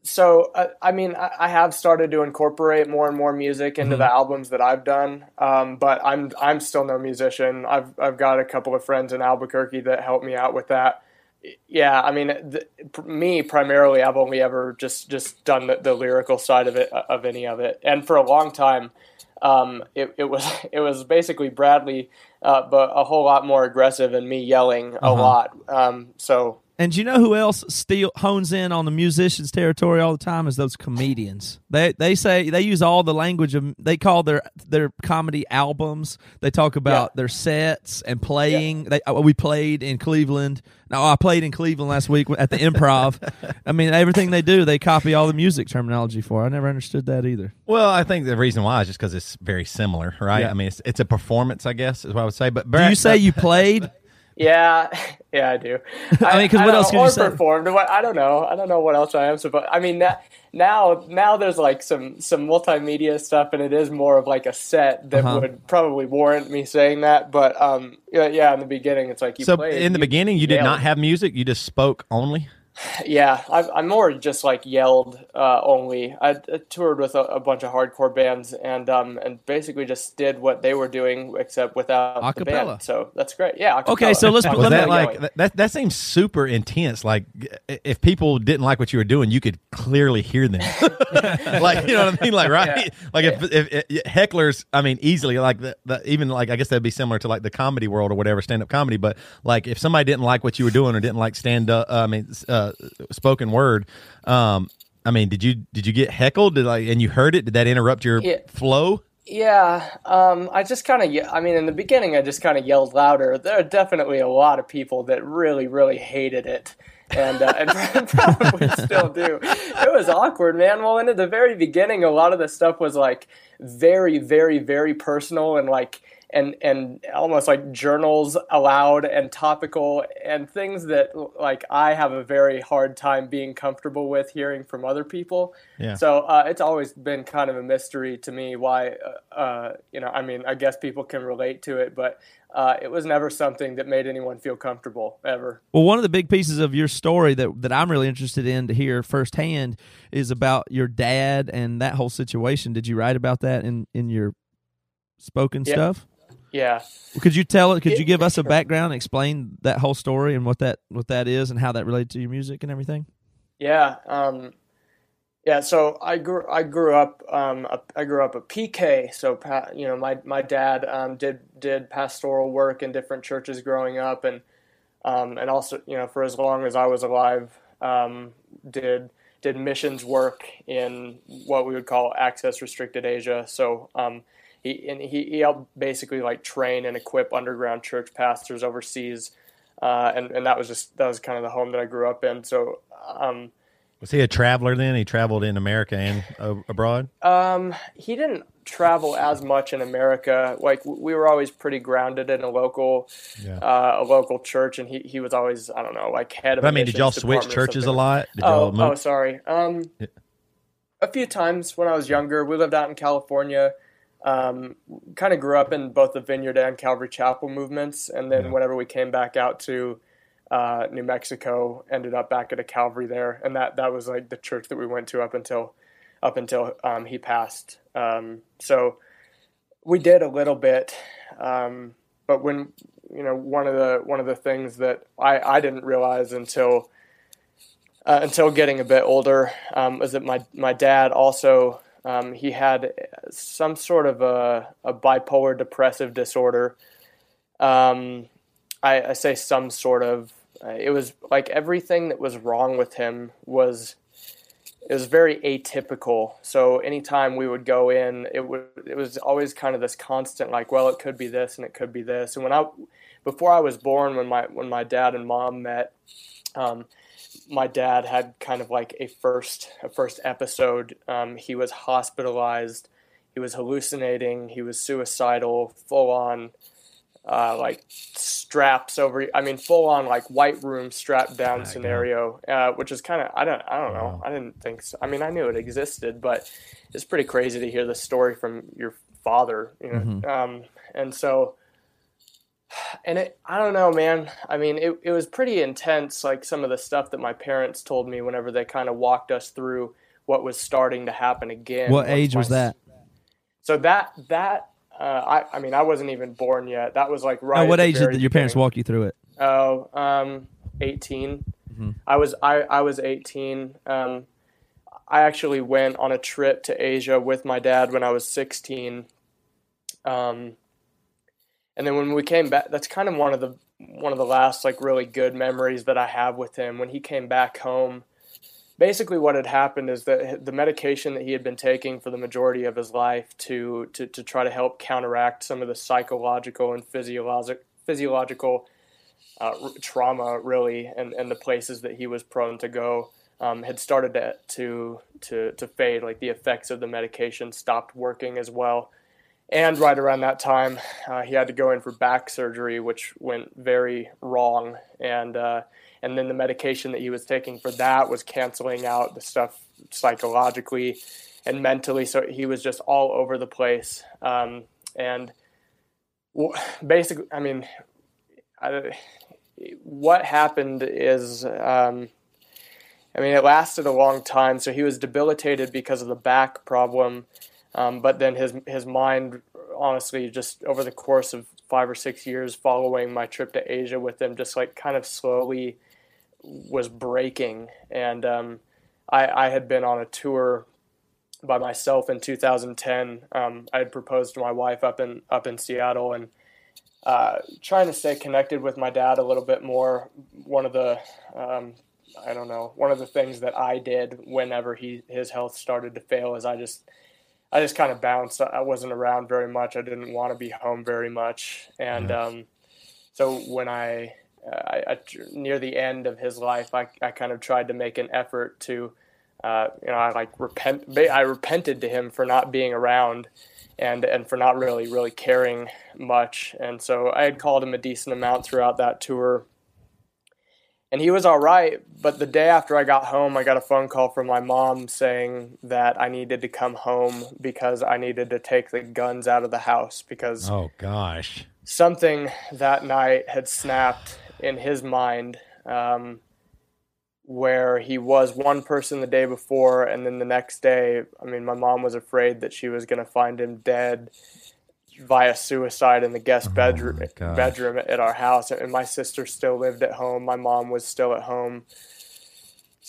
So uh, I mean, I, I have started to incorporate more and more music into Mhm. the albums that I've done. Um, but I'm I'm still no musician. I've I've got a couple of friends in Albuquerque that help me out with that. Yeah, I mean, the, me primarily, I've only ever just just done the, the lyrical side of it of any of it, and for a long time, um, it, it was it was basically Bradley, uh, but a whole lot more aggressive and me yelling a Uh-huh. lot. Um, so And you know who else steal hones in on the musicians' territory all the time? Is those comedians. They they say they use all the language of they call their their comedy albums. They talk about their sets and playing. They uh, we played in Cleveland. No, I played in Cleveland last week at the Improv. I mean, everything they do, they copy all the music terminology for. I never understood that either. Well, I think the reason why is just because it's very similar, right? Yeah. I mean, it's, it's a performance, I guess, is what I would say. But Do you say you played? Yeah, yeah, I do. I mean, 'cause what else could you say? performed? What I don't know. I don't know what else I am supposed. I mean, now, now, now there's like some some multimedia stuff, and it is more of like a set that Uh-huh. would probably warrant me saying that. But um, yeah, yeah, in the beginning, it's like you so played. in the beginning, you did not have music; you just spoke only. Yeah, I, I'm more just like yelled uh, only. I, I toured with a, a bunch of hardcore bands and um and basically just did what they were doing except without the band. So that's great. Yeah. Okay, so let's- let that like that, that? That seems super intense. Like if people didn't like what you were doing, you could clearly hear them. like you know what I mean? Like right? Like if, if, if hecklers, I mean, easily like the, the even like I guess that'd be similar to like the comedy world or whatever, stand up comedy. But like if somebody didn't like what you were doing or didn't like stand up, uh, I mean, uh, spoken word. Um, I mean, did you did you get heckled? Did like and you heard it? Did that interrupt your Yeah. flow? Yeah, um, I just kind of, I mean, in the beginning, I just kind of yelled louder. There are definitely a lot of people that really, really hated it, and uh, and probably still do. It was awkward, man. Well, in the very beginning, a lot of the stuff was like very, very, very personal and like and and almost like journals aloud and topical and things that like I have a very hard time being comfortable with hearing from other people. Yeah. So uh, it's always been kind of a mystery to me why, uh, uh, you know, I mean, I guess people can relate to it, but uh, it was never something that made anyone feel comfortable ever. Well, one of the big pieces of your story that that I'm really interested in to hear firsthand is about your dad and that whole situation. Did you write about that in in your spoken Yeah. stuff? Yeah. Could you tell it? Could you give us a background, explain that whole story and what that what that is and how that related to your music and everything? Yeah. Um, Yeah, so I grew I grew up um, a, I grew up a PK. So pa- you know my my dad um, did did pastoral work in different churches growing up, and um, and also you know for as long as I was alive, um, did did missions work in what we would call access restricted Asia. So um, he and he, he helped basically like train and equip underground church pastors overseas, uh, and and that was just that was kind of the home that I grew up in. So. Um, Was he a traveler then? He traveled in America and uh, abroad. Um, he didn't travel as much in America. Like we were always pretty grounded in a local, Yeah. uh, a local church, and he, he was always I don't know like head of. But I mean, did y'all switch churches a lot? Did Oh, oh, sorry. Um, Yeah. a few times when I was younger, we lived out in California. Um, kind of grew up in both the Vineyard and Calvary Chapel movements, and then Yeah. whenever we came back out to uh, New Mexico, ended up back at a Calvary there, and that that was like the church that we went to up until up until um, he passed. Um, so we did a little bit, um, but when you know one of the one of the things that I, I didn't realize until uh, until getting a bit older um, was that my my dad also um, he had some sort of a, a bipolar depressive disorder. Um, I, I say some sort of. Uh, it was like everything that was wrong with him was it was very atypical. So anytime we would go in, it would it was always kind of this constant like, well, it could be this and it could be this. And when I before I was born, when my when my dad and mom met, um, my dad had kind of like a first a first episode. Um, he was hospitalized. He was hallucinating. He was suicidal. Full on. Uh, like straps over. I mean, full on like white room strapped down scenario, uh, which is kind of I don't I don't know. I didn't think so. I mean, I knew it existed, but it's pretty crazy to hear the story from your father. You know, um, and so and it i don't know man i mean it, it was pretty intense like some of the stuff that my parents told me whenever they kind of walked us through what was starting to happen again What age was that? so that that uh, I, I mean i wasn't even born yet that was like right at what age did your parents beginning. walk you through it? Oh, um, 18. I was I, I was 18. Um, I actually went on a trip to Asia with my dad when I was 16. Um, and then when we came back, that's kind of one of the one of the last like really good memories that I have with him. When he came back home, basically what had happened is that the medication that he had been taking for the majority of his life to to, to try to help counteract some of the psychological and physiologic physiological uh, trauma really and, and the places that he was prone to go um, had started to, to to to fade like the effects of the medication stopped working as well and right around that time uh, he had to go in for back surgery which went very wrong. And uh, and then the medication that he was taking for that was canceling out the stuff psychologically and mentally. So he was just all over the place. Um, and basically i mean I, what happened is um, I mean, it lasted a long time. So he was debilitated because of the back problem, um, but then his his mind, honestly, just over the course of five or six years following my trip to Asia with him, just like kind of slowly was breaking. And um, I, I had been on a tour by myself in 2010. Um, I had proposed to my wife up in up in Seattle and uh, trying to stay connected with my dad a little bit more. One of the, um, I don't know, one of the things that I did whenever he his health started to fail is I just, I just kind of bounced. I wasn't around very much. I didn't want to be home very much, and um, so when I, I, I, near the end of his life, I, I kind of tried to make an effort to, uh, you know, I like repent. I repented to him for not being around and and for not really really caring much. And so I had called him a decent amount throughout that tour. And he was all right, but the day after I got home, I got a phone call from my mom saying that I needed to come home because I needed to take the guns out of the house because Oh gosh. something that night had snapped in his mind um, where he was one person the day before and then the next day i mean my mom was afraid that she was going to find him dead via suicide in the guest bedroom bedroom at our house and my sister still lived at home my mom was still at home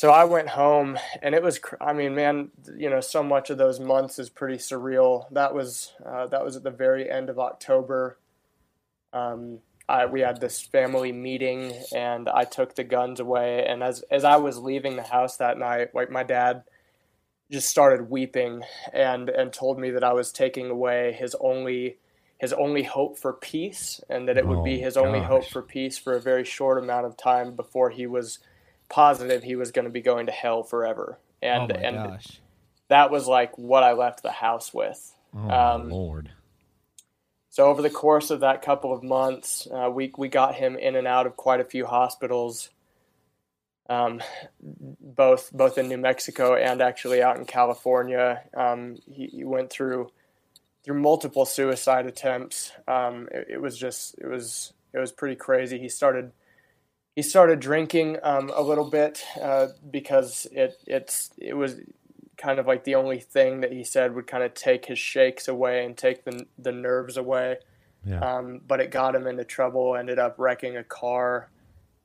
so I went home, and it was. I mean, man, you know, so much of those months is pretty surreal. That was uh, that was at the very end of October. Um, I, we had this family meeting, and I took the guns away. And as as I was leaving the house that night, like my dad just started weeping and and told me that I was taking away his only his only hope for peace, and that it would be Oh, his only hope for peace for a very short amount of time before he was positive he was going to be going to hell forever. And oh my and gosh. that was like what I left the house with. Oh, Um, lord. So over the course of that couple of months, uh, we we got him in and out of quite a few hospitals, um, both both in New Mexico and actually out in California. Um, he, he went through through multiple suicide attempts. Um, it, it was just it was it was pretty crazy. He started he started drinking um, a little bit uh, because it it's it was kind of like the only thing that he said would kind of take his shakes away and take the the nerves away. Yeah. Um, but it got him into trouble. Ended up wrecking a car.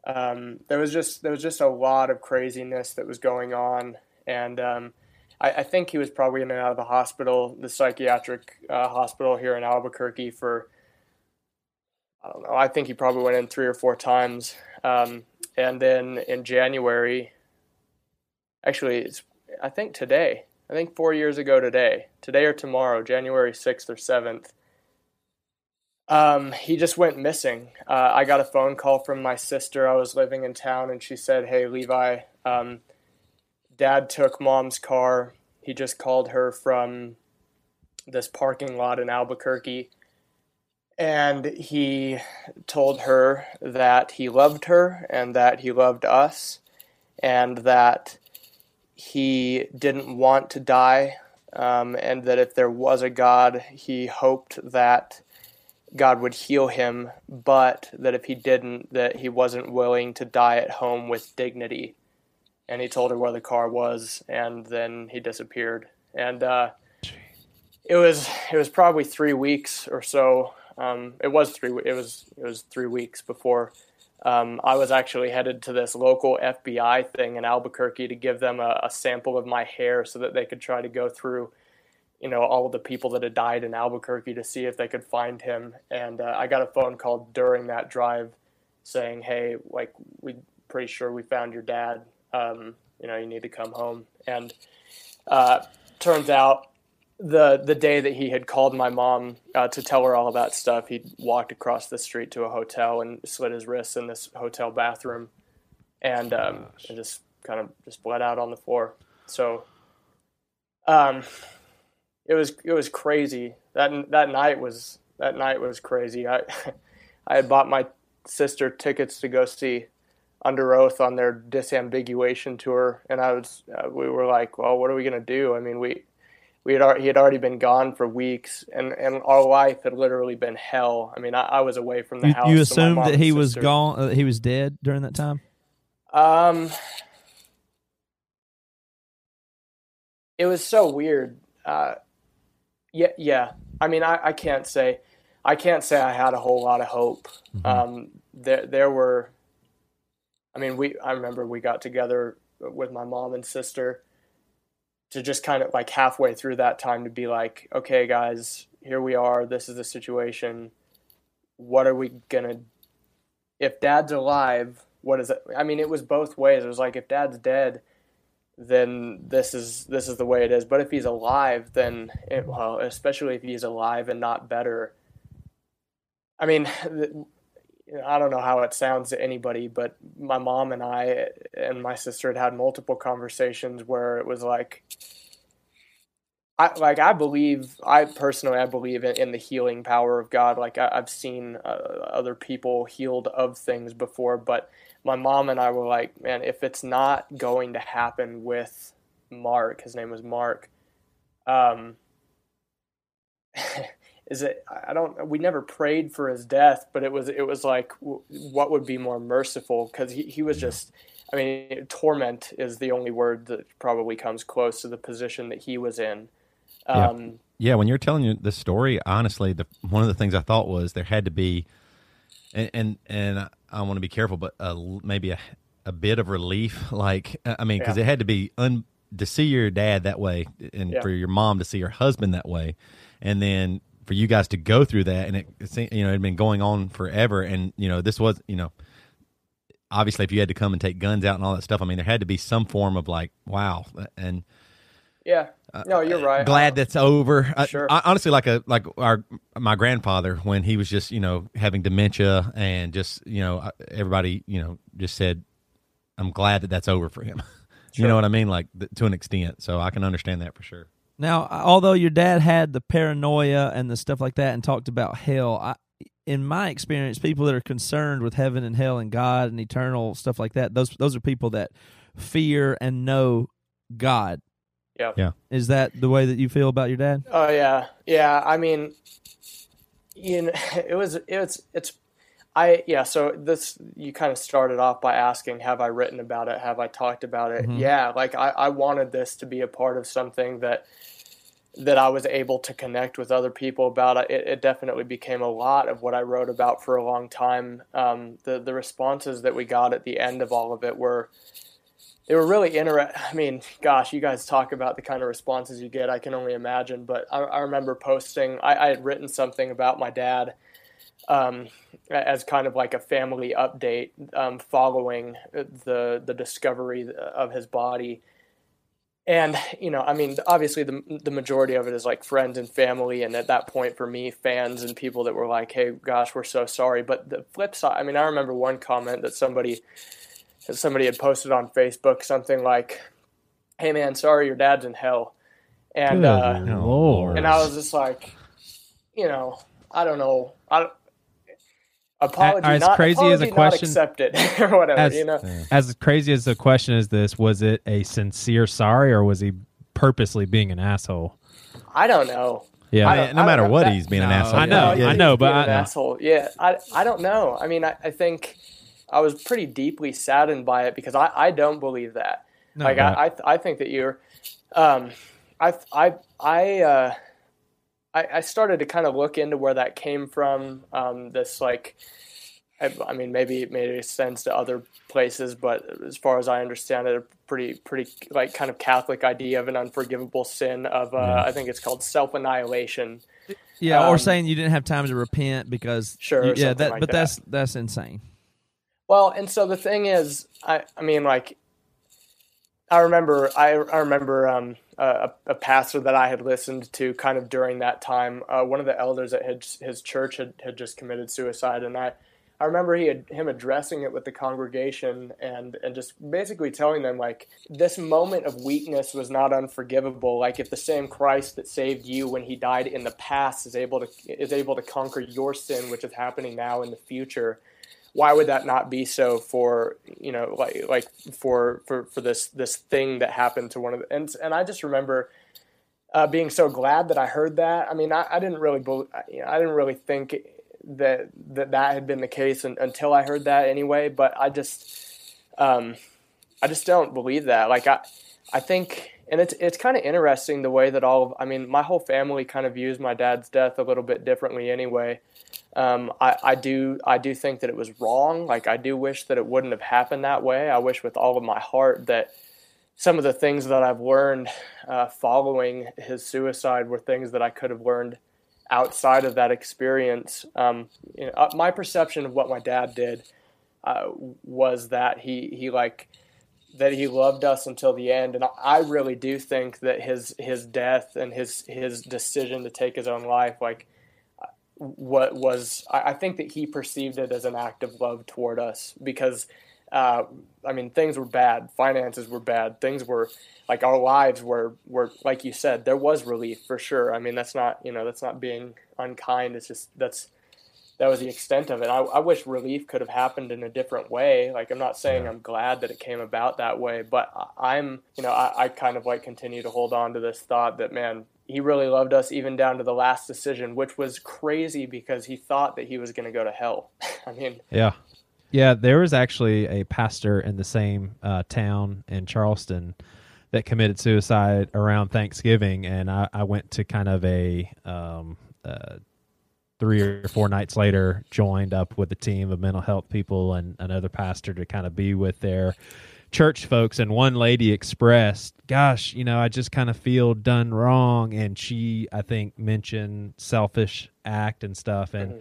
Um, there was just there was just a lot of craziness that was going on, and um, I, I think he was probably in and out of the hospital, the psychiatric uh, hospital here in Albuquerque for I don't know. I think he probably went in three or four times. Um, and then in January, actually, I think today. I think four years ago today, today or tomorrow, January sixth or seventh. Um, he just went missing. Uh, I got a phone call from my sister. I was living in town, and she said, "Hey, Levi, um, Dad took Mom's car. He just called her from this parking lot in Albuquerque." and he told her that he loved her and that he loved us and that he didn't want to die um, and that if there was a god he hoped that god would heal him but that if he didn't that he wasn't willing to die at home with dignity and he told her where the car was and then he disappeared and uh, it was it was probably three weeks or so um, it was three. It was it was three weeks before um, I was actually headed to this local FBI thing in Albuquerque to give them a, a sample of my hair so that they could try to go through, you know, all of the people that had died in Albuquerque to see if they could find him. And uh, I got a phone call during that drive saying, "Hey, like we pretty sure we found your dad. Um, you know, you need to come home." And uh, turns out the the day that he had called my mom uh, to tell her all about stuff, he walked across the street to a hotel and slit his wrists in this hotel bathroom, and um, and just kind of just bled out on the floor. So, um, it was it was crazy. That that night was that night was crazy. I I had bought my sister tickets to go see Underoath on their disambiguation tour, and I was uh, we were like, well, what are we gonna do? I mean, we we had al- he had already been gone for weeks, and and our life had literally been hell. I mean, I, I was away from the You, house. you assumed that he was gone. Uh, he was dead during that time. Um, it was so weird. Uh, yeah, yeah. I mean, I, I can't say, I can't say I had a whole lot of hope. Um, there there were. I mean, we. I remember we got together with my mom and sister to just kind of like halfway through that time to be like, okay, guys, here we are. This is the situation. What are we gonna? If Dad's alive, what is it? I mean, it was both ways. It was like if Dad's dead, then this is this is the way it is. But if he's alive, then it, well, especially if he's alive and not better. I mean, I don't know how it sounds to anybody, but my mom and I and my sister had had multiple conversations where it was like, I like I believe I personally I believe in, in the healing power of God. Like I, I've seen uh, other people healed of things before, but my mom and I were like, man, if it's not going to happen with Mark, his name was Mark, um, is it? I don't. We never prayed for his death, but it was. It was like, w- what would be more merciful? Because he, he was just. I mean, torment is the only word that probably comes close to the position that he was in. Yeah. Um, Yeah, when you're telling the story, honestly, the one of the things I thought was there had to be, and and, and I, I want to be careful, but a, maybe a, a bit of relief? Like, I mean, because Yeah. it had to be un to see your dad that way, and Yeah. for your mom to see her husband that way, and then for you guys to go through that, and it, it seemed- you know, it had been going on forever, and you know, this was, you know, obviously, if you had to come and take guns out and all that stuff, I mean, there had to be some form of like, wow, and Yeah. No, you're right. Uh, glad that's over. Sure. I, honestly, like a like our my grandfather when he was just you know having dementia and just you know uh, everybody you know just said, I'm glad that that's over for him. You know what I mean? Like th- to an extent, so I can understand that for sure. Now, although your dad had the paranoia and the stuff like that and talked about hell, I, in my experience, people that are concerned with heaven and hell and God and eternal stuff like that, those those are people that fear and know God. Yeah. Yeah. Is that the way that you feel about your dad? Oh yeah, yeah. I mean, you know, it was it was it's I yeah. So this you kind of started off by asking, have I written about it? Have I talked about it? Mhm. Yeah. Like I, I wanted this to be a part of something that that I was able to connect with other people about. It, it definitely became a lot of what I wrote about for a long time. Um, the the responses that we got at the end of all of it were they were really interesting. I mean, gosh, you guys talk about the kind of responses you get. I can only imagine. But I, I remember posting. I, I had written something about my dad um, as kind of like a family update um, following the the discovery of his body. And you know, I mean, obviously the the majority of it is like friends and family, and at that point for me, fans and people that were like, "Hey, gosh, we're so sorry." But the flip side, I mean, I remember one comment that somebody that somebody had posted on Facebook something like, "Hey, man, sorry, your dad's in hell," and Good uh, Lord. and I was just like, you know, I don't know, I don't, apology as not crazy as a apology not question- accepted or whatever, as, you know. as crazy as the question is this, was it a sincere sorry or was he purposely being an asshole? I don't know. Yeah. I no I matter what, That- he's being an asshole. I know, Yeah. I know, but being an I, asshole. Yeah, I, I don't know. I mean, I, I think I was pretty deeply saddened by it because I, I don't believe that. like. I, I I think that you're, um, I I I uh, I, I started to kind of look into where that came from. Um, this like, I, I mean, maybe it made sense to other places, but as far as I understand it, a pretty pretty like kind of Catholic idea of an unforgivable sin of uh, I think it's called self annihilation. Yeah, or Um, saying you didn't have time to repent because Sure, you- yeah, that like but that. that's that's insane. Well, and so the thing is, I, I mean, like, I remember, I, I remember um, a, a pastor that I had listened to kind of during that time. Uh, one of the elders at his, his church had, had just committed suicide, and I, I remember he had him addressing it with the congregation and and just basically telling them like this moment of weakness was not unforgivable. Like if the same Christ that saved you when he died in the past is able to is able to conquer your sin, which is happening now in the future why would that not be so for you know like like for for for this this thing that happened to one of the and and I just remember uh, being so glad that I heard that. I mean, I, I didn't really bel you know, I didn't really think that that that had been the case un, until I heard that anyway. But I just um, I just don't believe that. Like I I think. And it's it's kind of interesting the way that all of I mean my whole family kind of views my dad's death a little bit differently anyway. Um, I, I do I do think that it was wrong. Like I do wish that it wouldn't have happened that way. I wish with all of my heart that some of the things that I've learned uh, following his suicide were things that I could have learned outside of that experience. Um, you know, uh, my perception of what my dad did uh, was that he he like that he loved us until the end, and I- I really do think that his his death and his his decision to take his own life like what was I I think that he perceived it as an act of love toward us because uh, I mean things were bad, finances were bad, things were like our lives were were like you said there was relief for sure. I mean that's not you know that's not being unkind. It's just that's that was the extent of it. I, I wish relief could have happened in a different way. Like I'm not saying I'm glad that it came about that way, but I'm you know I, I kind of like continue to hold on to this thought that man he really loved us even down to the last decision, which was crazy because he thought that he was going to go to hell. I mean, Yeah. Yeah, there was actually a pastor in the same uh, town in Charleston that committed suicide around Thanksgiving, and I, I went to kind of a um, uh, three or four nights later joined up with a team of mental health people and another pastor to kind of be with their church folks and one lady expressed gosh you know i just kind of feel done wrong. And she i think mentioned selfish act and stuff. And mm-hmm.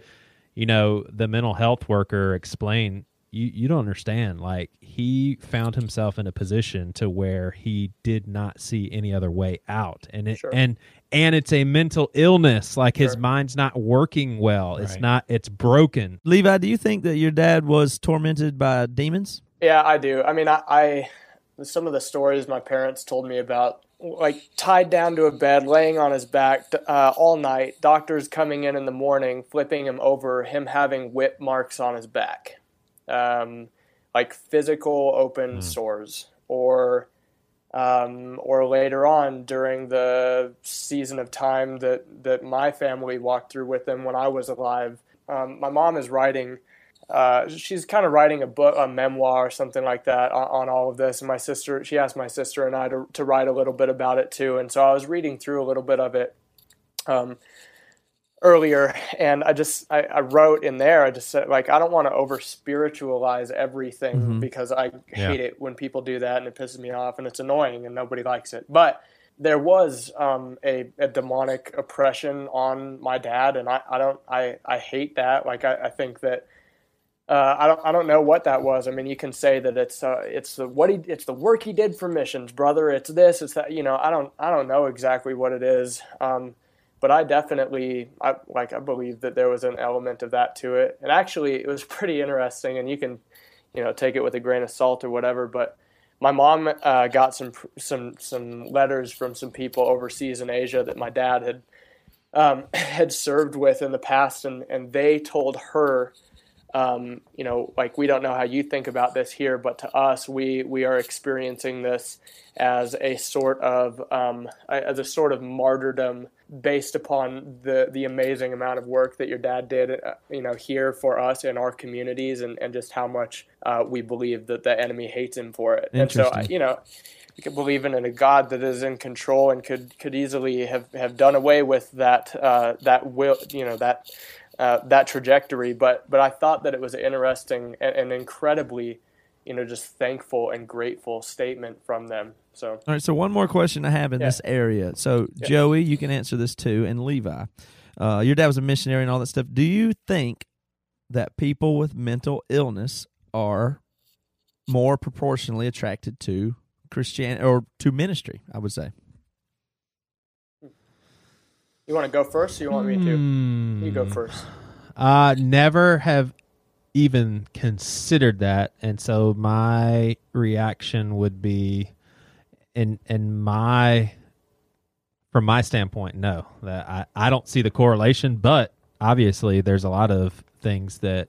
you know the mental health worker explained you you don't understand. Like he found himself in a position to where he did not see any other way out. And it Sure. and and it's a mental illness. Like his mind's not working well. It's not it's broken. Levi, do you think that your dad was tormented by demons? Yeah, I do. I mean, I, I some of the stories my parents told me about, like tied down to a bed, laying on his back uh, all night. Doctors coming in in the morning, flipping him over, him having whip marks on his back, um, like physical open sores, or um, or later on during the season of time that that my family walked through with him when I was alive. Um, my mom is writing uh, she's kind of writing a book, a memoir or something like that on, on all of this. And my sister, she asked my sister and I to, to write a little bit about it too. And so I was reading through a little bit of it um, earlier, and I just I, I wrote in there. I just said like I don't want to over spiritualize everything because I Yeah. hate it when people do that and it pisses me off and it's annoying and nobody likes it. But there was um, a, a demonic oppression on my dad, and I, I don't I, I hate that. Like I, I think that uh, I don't I don't know what that was. I mean, you can say that it's uh, it's the what he it's the work he did for missions, brother. It's this, it's that. You know, I don't I don't know exactly what it is. Um, but I definitely I like I believe that there was an element of that to it. And actually, it was pretty interesting. And you can you know take it with a grain of salt or whatever. But my mom uh, got some some some letters from some people overseas in Asia that my dad had um, had served with in the past, and and they told her um, you know, like we don't know how you think about this here, but to us, we we are experiencing this as a sort of um, as a sort of martyrdom based upon the the amazing amount of work that your dad did, uh, you know, here for us in our communities, and and just how much uh, we believe that the enemy hates him for it. And so, you know. You could believe in a God that is in control and could could easily have, have done away with that uh, that will you know that uh, that trajectory. But but I thought that it was an interesting and, and incredibly, you know, just thankful and grateful statement from them. So All right, so one more question I have in Yeah. this area. So, Joey, you can answer this too, and Levi. Uh, your dad was a missionary and all that stuff. Do you think that people with mental illness are more proportionally attracted to Christian or to ministry? I would say. You want to go first, or you want me to? You go Hmm. first. Uh never have even considered that, and so my reaction would be, in in my, from my standpoint, no. That I I don't see the correlation, but obviously there's a lot of things that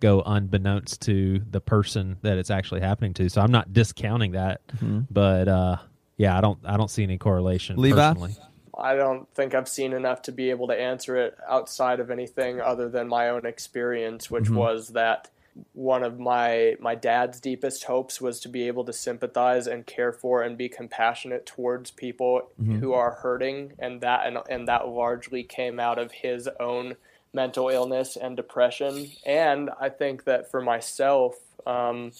go unbeknownst to the person that it's actually happening to. So I'm not discounting that, but uh, yeah, I don't I don't see any correlation Levi? personally. I don't think I've seen enough to be able to answer it outside of anything other than my own experience, which was that one of my my dad's deepest hopes was to be able to sympathize and care for and be compassionate towards people who are hurting and that and, and that largely came out of his own mental illness and depression. And I think that for myself um,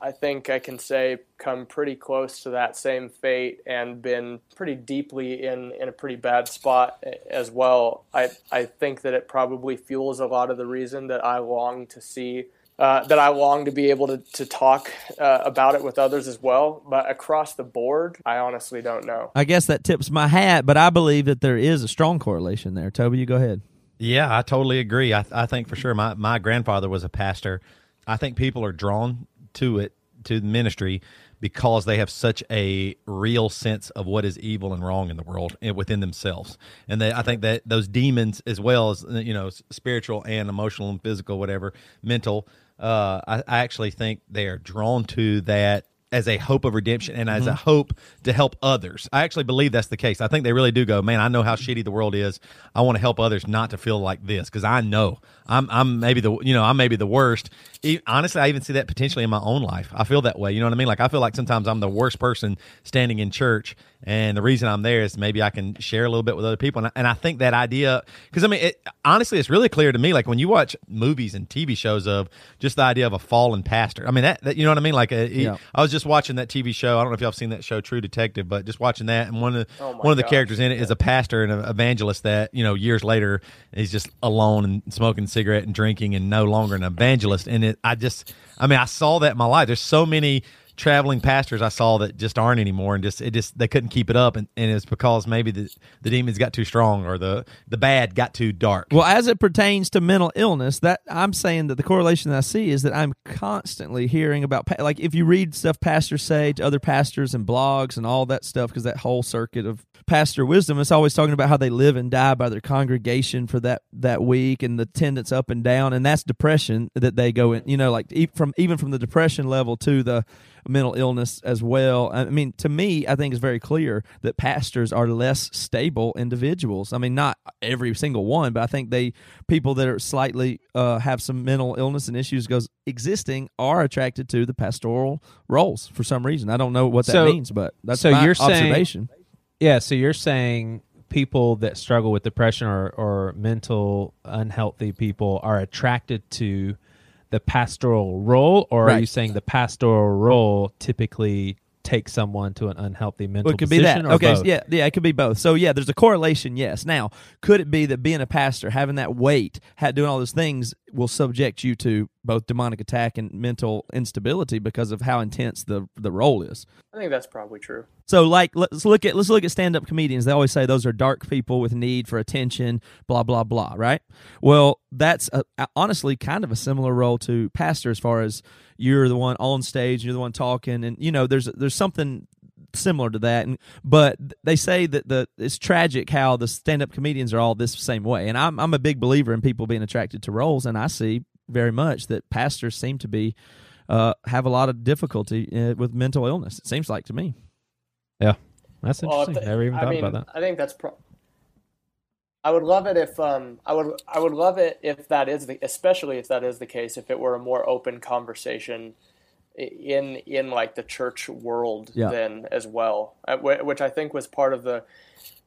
I think I can say come pretty close to that same fate and been pretty deeply in, in a pretty bad spot as well. I, I think that it probably fuels a lot of the reason that I long to see, uh, that I long to be able to, to talk uh, about it with others as well. But across the board, I honestly don't know. I guess that tips my hat, but I believe that there is a strong correlation there. Toby, you go ahead. Yeah, I totally agree. I, I think for sure my, my grandfather was a pastor. I think people are drawn to it, to the ministry, because they have such a real sense of what is evil and wrong in the world and within themselves. And they, I think that those demons, as well as, you know, spiritual and emotional and physical, whatever, mental, uh, I, I actually think they are drawn to that as a hope of redemption and Mm-hmm. as a hope to help others. I actually believe that's the case. I think they really do go, man. I know how shitty the world is. I want to help others not to feel like this because I know I'm I'm maybe the you know I'm maybe the worst. E- Honestly, I even see that potentially in my own life. I feel that way. You know what I mean? Like I feel like sometimes I'm the worst person standing in church, and the reason I'm there is maybe I can share a little bit with other people. And I, and I think that idea because I mean, it, honestly, it's really clear to me. Like when you watch movies and TV shows of just the idea of a fallen pastor. I mean that, that you know what I mean? Like a, Yeah. I was just watching that TV show. I don't know if y'all have seen that show, True Detective, but just watching that, and one of the, Oh one of the gosh, characters in it is a pastor and an evangelist that you know years later he's just alone and smoking cigarette and drinking and no longer an evangelist. And it, I just, I mean, I saw that in my life. There's so many traveling pastors I saw that just aren't anymore, and just it just they couldn't keep it up, and, and it's because maybe the the demons got too strong or the the bad got too dark. Well, as it pertains to mental illness, that I'm saying that the correlation that I see is that I'm constantly hearing about like if you read stuff pastors say to other pastors and blogs and all that stuff because that whole circuit of pastor wisdom is always talking about how they live and die by their congregation for that that week and the attendance up and down and that's depression that they go in you know like from even from the depression level to the mental illness as well. I mean, to me, I think it's very clear that pastors are less stable individuals. I mean, not every single one, but I think they people that are slightly uh, have some mental illness and issues goes existing are attracted to the pastoral roles for some reason. I don't know what that So- means, but that's so my you're saying- Yeah, so you're saying people that struggle with depression or, or mental unhealthy people are attracted to the pastoral role, or are you saying the pastoral role typically takes someone to an unhealthy mental Well, it could be that. Okay, both? yeah, yeah, it could be both. So yeah, there's a correlation. Yes. Now, could it be that being a pastor, having that weight, doing all those things, will subject you to both demonic attack and mental instability because of how intense the the role is? I think that's probably true. So like let's look at let's look at stand up comedians. They always say those are dark people with need for attention, blah blah blah, right? Well, that's a- honestly kind of a similar role to pastor as far as you're the one on stage, you're the one talking and you know there's there's something similar to that and but they say that the it's tragic how the stand up comedians are all this same way. And I'm I'm a big believer in people being attracted to roles and I see very much that pastors seem to be uh, have a lot of difficulty uh, with mental illness. It seems like to me. Yeah, that's Well, interesting. if- Never even I thought mean, about that. I think that's. Pro- I would love it if um I would I would love it if that is the especially if that is the case if it were a more open conversation i- in in like the church world Yeah. then as well uh, which I think was part of the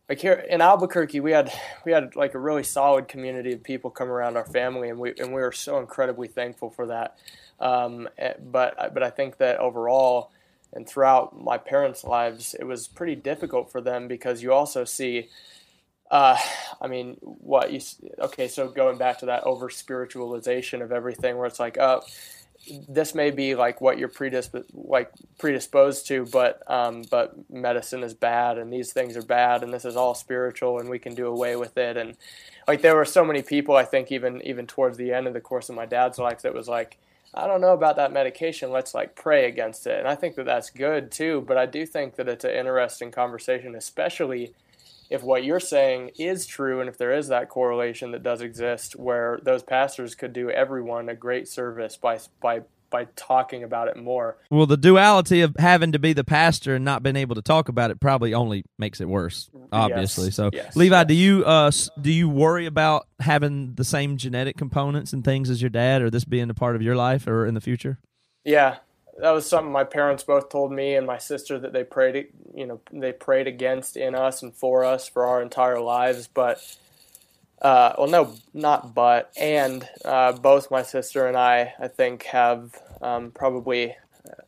like here in Albuquerque we had we had like a really solid community of people come around our family and we and we were so incredibly thankful for that um eh, but but I think that overall and throughout my parents' lives, it was pretty difficult for them because you also see, uh, I mean, what you okay? So going back to that over spiritualization of everything, where it's like, oh, this may be like what you're predisp- like predisposed to, but um, but medicine is bad, and these things are bad, and this is all spiritual, and we can do away with it, and like there were so many people, I think even even towards the end of the course of my dad's life, that was like. I don't know about that medication. Let's like pray against it. And I think that that's good too. But I do think that it's an interesting conversation, especially if what you're saying is true and if there is that correlation that does exist where those pastors could do everyone a great service by by by talking about it more. Well, the duality of having to be the pastor and not being able to talk about it probably only makes it worse. Obviously, Yes, so yes, Levi, yes. do you uh do you worry about having the same genetic components and things as your dad, or this being a part of your life or in the future? Yeah, that was something my parents both told me and my sister that they prayed, you know, they prayed against in us and for us for our entire lives. But, uh, well, no, not but, and uh, both my sister and I, I think, have um, probably uh,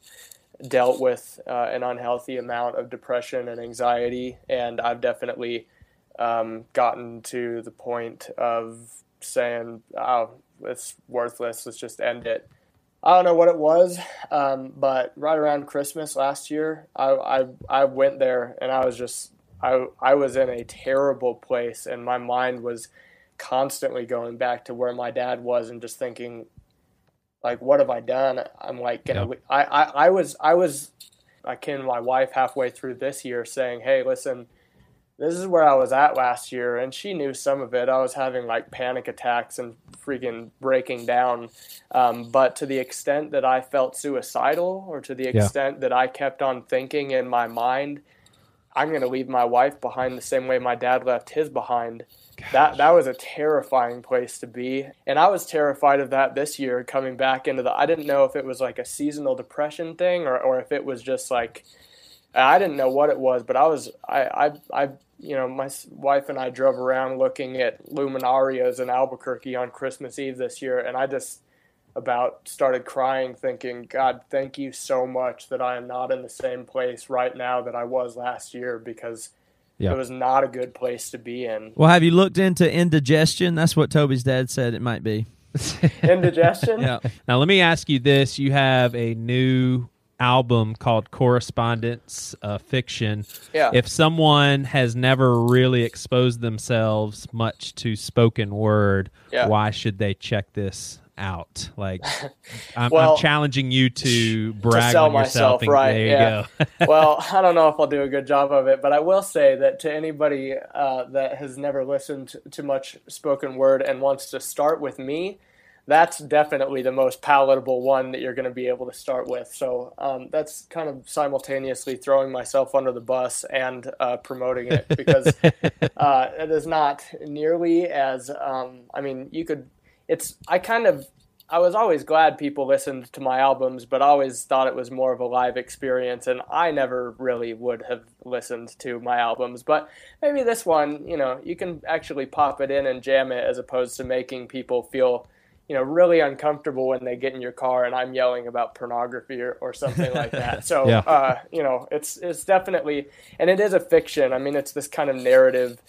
dealt with uh, an unhealthy amount of depression and anxiety, and I've definitely um, gotten to the point of saying, "Oh, it's worthless. Let's just end it." I don't know what it was, um, but right around Christmas last year, I, I I went there and I was just I I was in a terrible place and my mind was constantly going back to where my dad was and just thinking like what have I done? I'm like gonna, Yep. I, I I was I was I came to my wife halfway through this year saying, hey, listen, this is where I was at last year, and she knew some of it. I was having like panic attacks and freaking breaking down. Um, but to the extent that I felt suicidal, or to the Yeah. extent that I kept on thinking in my mind, I'm going to leave my wife behind the same way my dad left his behind. That that was a terrifying place to be, and I was terrified of that this year coming back into the. I didn't know if it was like a seasonal depression thing or or if it was just like I didn't know what it was, but I was I I, I you know my wife and I drove around looking at luminarias in Albuquerque on Christmas Eve this year, and I just about started crying, thinking, God, thank you so much that I am not in the same place right now that I was last year because Yeah. it was not a good place to be in. Well, have you looked into indigestion? That's what Toby's dad said it might be. Indigestion. Yeah. Now, let me ask you this: You have a new album called Correspondence uh, Fiction. Yeah. If someone has never really exposed themselves much to spoken word, Yeah. why should they check this out? Like, I'm, Well, I'm challenging you to brag sell on yourself. myself, and right, There you yeah. go. well, I don't know if I'll do a good job of it, but I will say that to anybody uh, that has never listened to much spoken word and wants to start with me, that's definitely the most palatable one that you're going to be able to start with. So um, that's kind of simultaneously throwing myself under the bus and uh, promoting it because uh, it is not nearly as. Um, I mean, you could. It's. I kind of. I was always glad people listened to my albums, but I always thought it was more of a live experience, and I never really would have listened to my albums. But maybe this one, you know, you can actually pop it in and jam it as opposed to making people feel, you know, really uncomfortable when they get in your car and I'm yelling about pornography or, or something like that. So, Yeah. uh, you know, it's it's definitely, and it is a fiction. I mean, it's this kind of narrative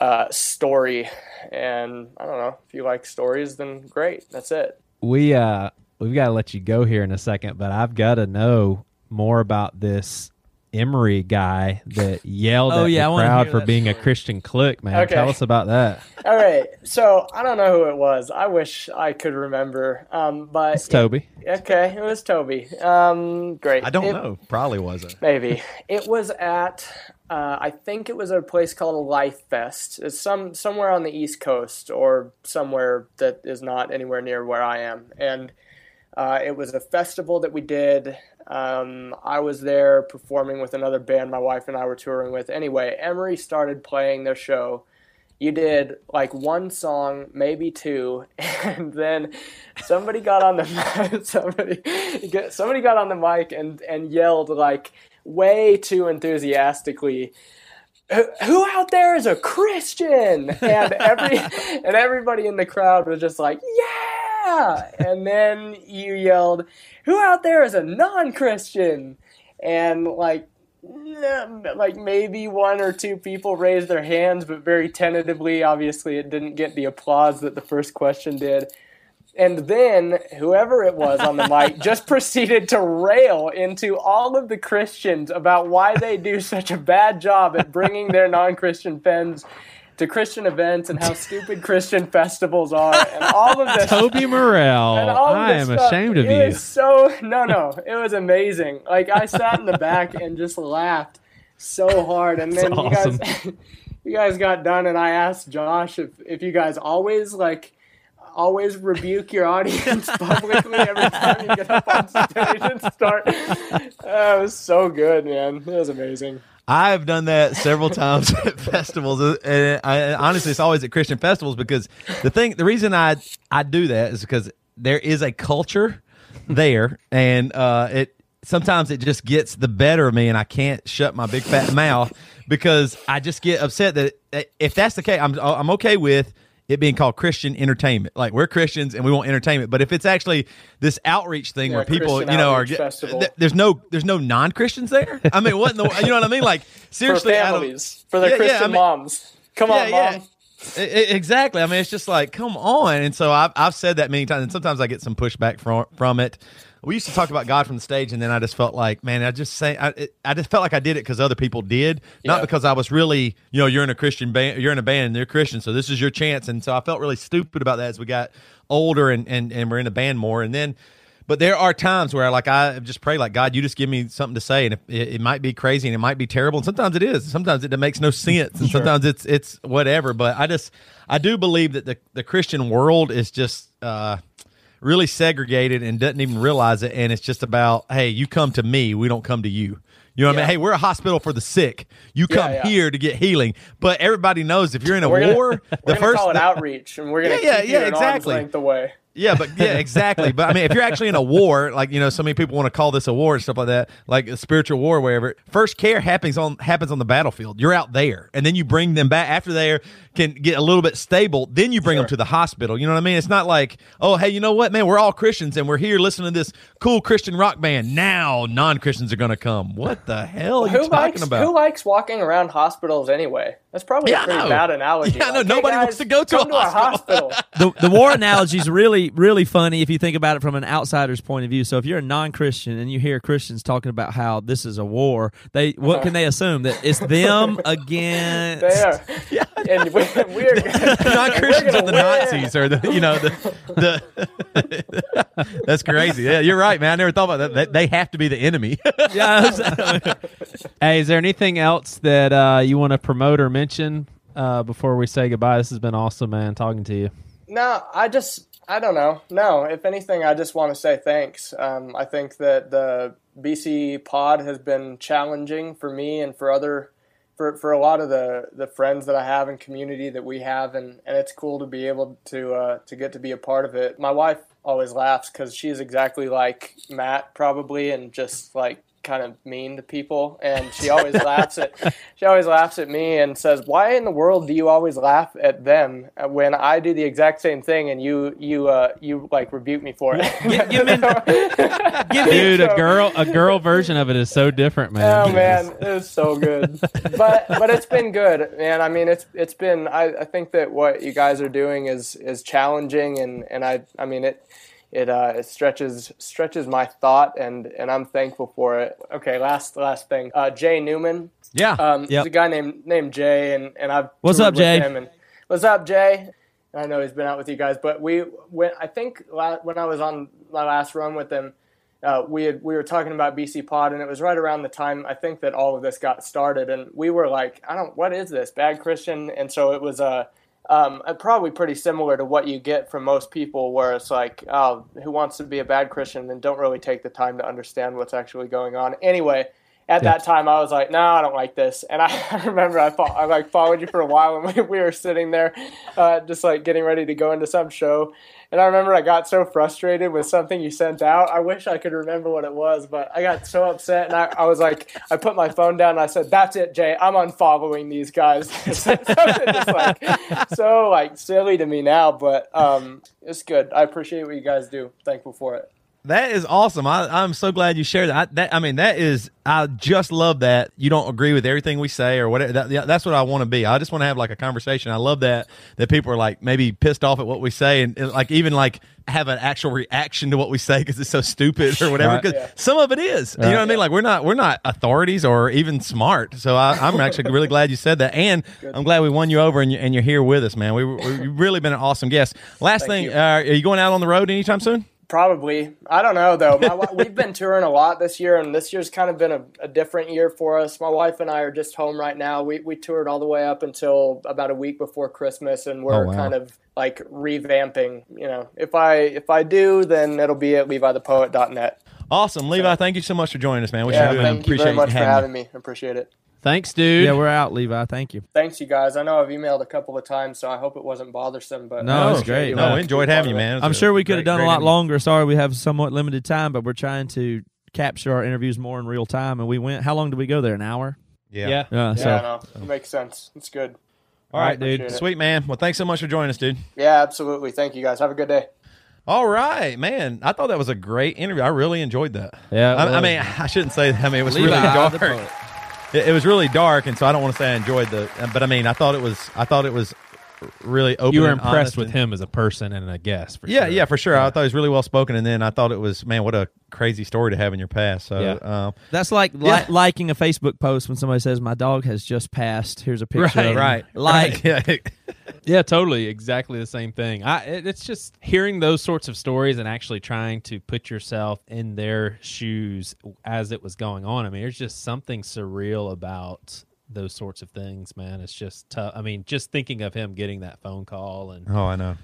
uh, story, and I don't know if you like stories, then great. That's it. we uh we've got to let you go here in a second, but I've got to know more about this Emery guy that yelled Oh, at yeah, I the wanna crowd for that being a. Christian clique, man. Okay. Tell us about that. All right. So I don't know who it was. I wish I could remember. Um, but It's Toby. okay, it was Toby. Um, great. I don't It- know. Probably wasn't. Maybe it was at. Uh, I think it was a place called Life Fest. It's some somewhere on the East Coast or somewhere that is not anywhere near where I am. And uh, it was a festival that we did. Um, I was there performing with another band my wife and I were touring with. Anyway, Emery started playing their show. You did like one song, maybe two, and then somebody got on the somebody somebody got on the mic and and yelled like way too enthusiastically who who out there is a Christian? And every and everybody in the crowd was just like, yeah. And then you yelled, who out there is a non-Christian? And like, like maybe one or two people raised their hands, but very tentatively. Obviously, it didn't get the applause that the first question did. And then whoever it was on the mic just proceeded to rail into all of the Christians about why they do such a bad job at bringing their non-Christian friends to Christian events and how stupid Christian festivals are and all of this. Toby Morrell, and all I am stuff. ashamed of it you. Was so no, no, it was amazing. Like I sat in the back and just laughed so hard, and then That's you guys, you guys got done, and I asked Josh if if you guys always like always rebuke your audience publicly every time you get up on stage and start. Uh, it was so good, man. It was amazing. I've done that several times at festivals, uh, and I, honestly, it's always at Christian festivals because the thing, the reason I I do that is because there is a culture there, and uh, it sometimes it just gets the better of me, and I can't shut my big fat mouth because I just get upset that that if that's the case, I'm I'm okay with it being called Christian entertainment. Like we're Christians and we want entertainment, but if it's actually this outreach thing Yeah, where people, Christian you know, are th- there's no there's no non Christians there. I mean, what in the you know what I mean? Like seriously, for families, for the Yeah, yeah, Christian I mean- moms. Come on, mom. yeah. Exactly. I mean, it's just like, come on. And so I've, I've said that many times, and sometimes I get some pushback from from it. We used to talk about God from the stage, and then I just felt like, man, I just say, I, it, I just felt like I did it because other people did, not because I was really, you know, you're in a Christian band, you're in a band, and they're Christian, so this is your chance. And so I felt really stupid about that as we got older and and and we're in a band more, and then. but there are times where like I just pray like God, you just give me something to say, and it, it, it might be crazy and it might be terrible, and sometimes it is. Sometimes it makes no sense, and sometimes it's it's whatever. But I just I do believe that the the Christian world is just. uh really segregated and doesn't even realize it and it's just about hey you come to me we don't come to you you know what I mean? Hey, we're a hospital for the sick. You come yeah. here to get healing. But everybody knows if you're in a We're gonna- war, We're the first call it outreach, and we're gonna Yeah, yeah, yeah, exactly. arm's length away. Yeah, but yeah, exactly. But I mean, if you're actually in a war, like you know, so many people want to call this a war and stuff like that, like a spiritual war, wherever. First care happens on happens on the battlefield. You're out there, and then you bring them back after they can get a little bit stable. Then you bring them to the hospital. You know what I mean? It's not like, oh, hey, you know what, man? We're all Christians, and we're here listening to this cool Christian rock band. Now non Christians are going to come. What the hell are you Who talking likes about? who likes walking around hospitals anyway? That's probably Yeah, I a pretty bad analogy. Yeah, I know. Like, hey, Nobody guys, wants to go to come a hospital. hospital. the the war analogy is really really funny if you think about it from an outsider's point of view. So if you're a non-Christian and you hear Christians talking about how this is a war, they what can they assume that it's them against? they are, Yeah. and we, we're non Christians we're are the win. Nazis or the you know the the that's crazy. Yeah, you're right, man. I never thought about that. They, they have to be the enemy. Yeah, Hey, is there anything else that uh, you want to promote or mention uh, before we say goodbye? This has been awesome, man, talking to you. No, I just I don't know. No, if anything, I just want to say thanks. Um, I think that the BC pod has been challenging for me and for other for, for a lot of the, the friends that I have and community that we have, and, and it's cool to be able to uh, to get to be a part of it. My wife always laughs because she's exactly like Matt, probably, and just like kind of mean to people and she always laughs at she always laughs at me and says why in the world do you always laugh at them when i do the exact same thing and you you uh you like rebuke me for it give, give me, give me, Dude, a girl a girl version of it is so different, man. Oh man, it was so good. but but it's been good, man. I mean, it's it's been. I, I think that what you guys are doing is is challenging, and and I I mean it. It, uh, it stretches stretches my thought and, and I'm thankful for it. Okay, last last thing. Uh, Jay Newman, yeah. um, Yep. there's a guy named named Jay, and and I've What's up, Jay? and- what's up, Jay? I know he's been out with you guys, but we when I think la- when I was on my last run with him, uh, we had we were talking about BC Pod, and it was right around the time I think that all of this got started, and we were like, I don't, what is this bad Christian? And so it was uh, um, probably pretty similar to what you get from most people, where it's like, oh, who wants to be a bad Christian and don't really take the time to understand what's actually going on. Anyway, at that time, I was like, no, I don't like this. And I, remember I, I like followed you for a while, and we, we were sitting there, uh, just like getting ready to go into some show. And I remember I got so frustrated with something you sent out. I wish I could remember what it was, but I got so upset, and I, I was like, I put my phone down and I said, "That's it, Jay. I'm unfollowing these guys." like so like silly to me now, but um, it's good. I appreciate what you guys do. Thankful for it. That is awesome. I, I'm so glad you shared that. I, that. I mean, that is. I just love that you don't agree with everything we say or whatever. That, that's what I want to be. I just want to have like a conversation. I love that that people are like maybe pissed off at what we say and, and, like even like have an actual reaction to what we say because it's so stupid or whatever. Right. Because Yeah. some of it is. You know what I mean? Like we're not we're not authorities or even smart. So I, I'm actually really glad you said that, and I'm glad we won you over and, you, and you're here with us, man. We, we you've really been an awesome guest. Last Thank thing, you. uh, are you going out on the road anytime soon? Probably. I don't know though. My, we've been touring a lot this year, and this year's kind of been a, a different year for us. My wife and I are just home right now. We we toured all the way up until about a week before Christmas, and we're Oh, wow. kind of like revamping. You know, if I if I do, then it'll be at LeviThePoet.net. Awesome, Levi. Thank you so much for joining us, man. We Yeah, sure do thank you appreciate very much for having having me. Appreciate it. Thanks, dude. yeah, we're out, Levi. Thank you. Thanks, you guys. I know I've emailed a couple of times, so I hope it wasn't bothersome. But No, I it's great. No, we enjoyed having you, man. I'm sure we could have done a great lot interview. longer. Sorry, we have somewhat limited time, but we're trying to capture our interviews more in real time. And we went. How long did we go there? An hour. Yeah. yeah. Yeah. So Yeah, no, it makes sense. It's good. All right, Appreciate dude. it. Sweet man. Well, thanks so much for joining us, dude. Yeah, absolutely. Thank you guys. Have a good day. All right, man. I thought that was a great interview. I really enjoyed that. Yeah, I, I mean, I shouldn't say. that. I mean, it was Levi, really the dark. It, it was really dark, and so I don't want to say I enjoyed the. But I mean, I thought it was. I thought it was really open. You were and impressed with and- him as a person and a guest. For yeah, sure. yeah, for sure. I thought he was really well spoken, and then I thought it was man, what a crazy story to have in your past. So, Yeah. um, That's like li- Yeah. liking a Facebook post when somebody says, "My dog has just passed." Here's a picture. Right, of him." right, Like, right. yeah, Yeah, totally, exactly the same thing. I it, it's just hearing those sorts of stories and actually trying to put yourself in their shoes as it was going on. I mean, there's just something surreal about those sorts of things, man. It's just tough. I mean, just thinking of him getting that phone call and oh, I know.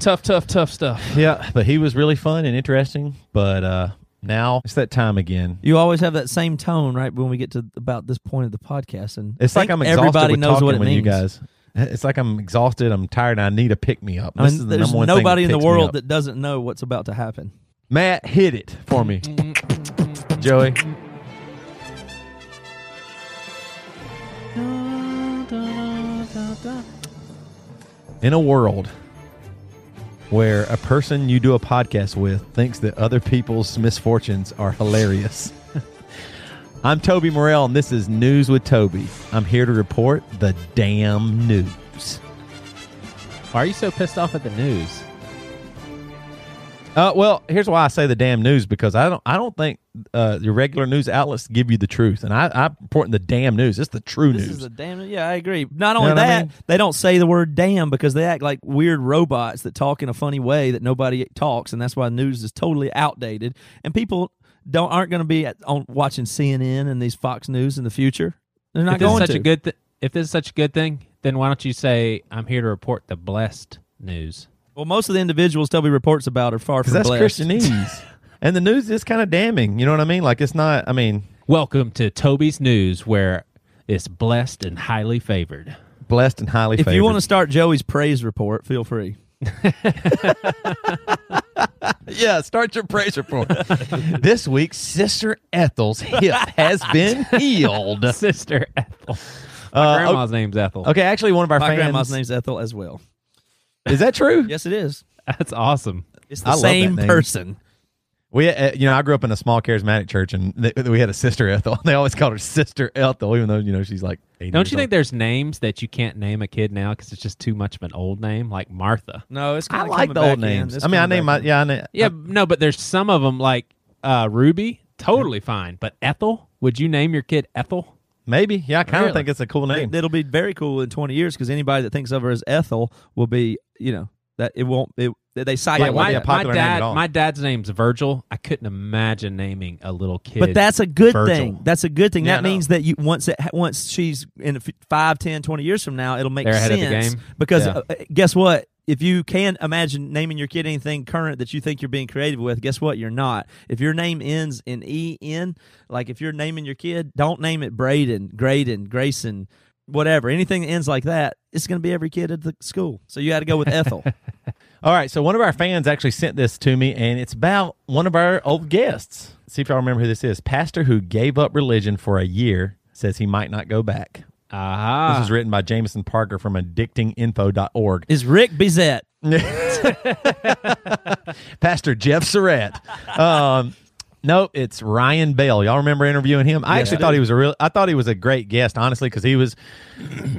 tough, tough, tough stuff. Yeah, but he was really fun and interesting. But uh now it's that time again. you always have that same tone, right? When we get to about this point of the podcast, and It's I like I'm exhausted everybody with knows talking what it with means. you guys. It's like I'm exhausted. I'm tired. and I need a pick me up. I mean, is the there's number one thing nobody in the world that doesn't know what's about to happen. Matt hit it for me, Joey. In a world where a person you do a podcast with thinks that other people's misfortunes are hilarious. I'm Toby Morrell, and this is News with Toby. I'm here to report the damn news. Why are you so pissed off at the news? Uh, well, here's why I say the damn news because I don't I don't think uh, your regular news outlets give you the truth, and I I'm reporting the damn news. It's the true This news. is a damn. Yeah, I agree. Not You only know what I that, mean? they don't say the word "damn" because they act like weird robots that talk in a funny way that nobody talks, and that's why news is totally outdated. And people don't aren't going to be at, on watching CNN and these Fox News in the future. They're not if this going such to. a good th- if this is such a good thing, then why don't you say I'm here to report the blessed news? Well, most of the individuals Toby reports about are far because from that's blessed. Christianese, and the news is kind of damning. You know what I mean? Like it's not. I mean, Welcome to Toby's News, where it's blessed and highly favored. blessed and highly. If favored. you want to start Joey's praise report, feel free. yeah, start your praise report. this week, Sister Ethel's hip has been healed. Sister Ethel. My Uh, grandma's name's Ethel. Okay, actually, one of our My fans. grandma's name's Ethel as well. Is that true? Yes, it is. That's awesome. It's I the love that same name. person. We, uh, you know, I grew up in a small charismatic church, and th- we had a sister Ethel. They always called her Sister Ethel, even though you know she's like. 80 Don't years you think old. there's names that you can't name a kid now because it's just too much of an old name, like Martha? No, it's I kinda like coming the old in. names. It's I mean, I coming name back my in. yeah. I name, Yeah, no, but there's some of them like uh, Ruby, totally fine. But Ethel, would you name your kid Ethel? Maybe. Yeah, I kind of Really? think it's a cool name. It, will be very cool in 20 years because anybody that thinks of her as Ethel will be, you know, that it won't. It, they cite Yeah, my, be a popular my dad, my dad's name's Virgil. I couldn't imagine naming a little kid. But that's a good Virgil. thing. That's a good thing. Yeah, that I means that you once it, once she's in a f- 5, 10, 20 years from now, it'll make They're of sense. the game? Because Yeah. uh, guess what? If you can't imagine naming your kid anything current that you think you're being creative with, guess what? You're not. If your name ends in E N, like if you're naming your kid, don't name it Braden, Graydon, Grayson, whatever. Anything that ends like that, it's going to be every kid at the school. So you got to go with Ethel. All right, so one of our fans actually sent this to me, and it's about one of our old guests. See if y'all remember who this is. Pastor who gave up religion for a year says he might not go back. Aha. This is written by Jameson Parker from addictinginfo.org. Is Rick Bizet. Pastor Jeff Surratt. Um, nope, it's Ryan Bell. Y'all remember interviewing him? I actually thought he was a real. I thought he was a great guest, honestly, because he was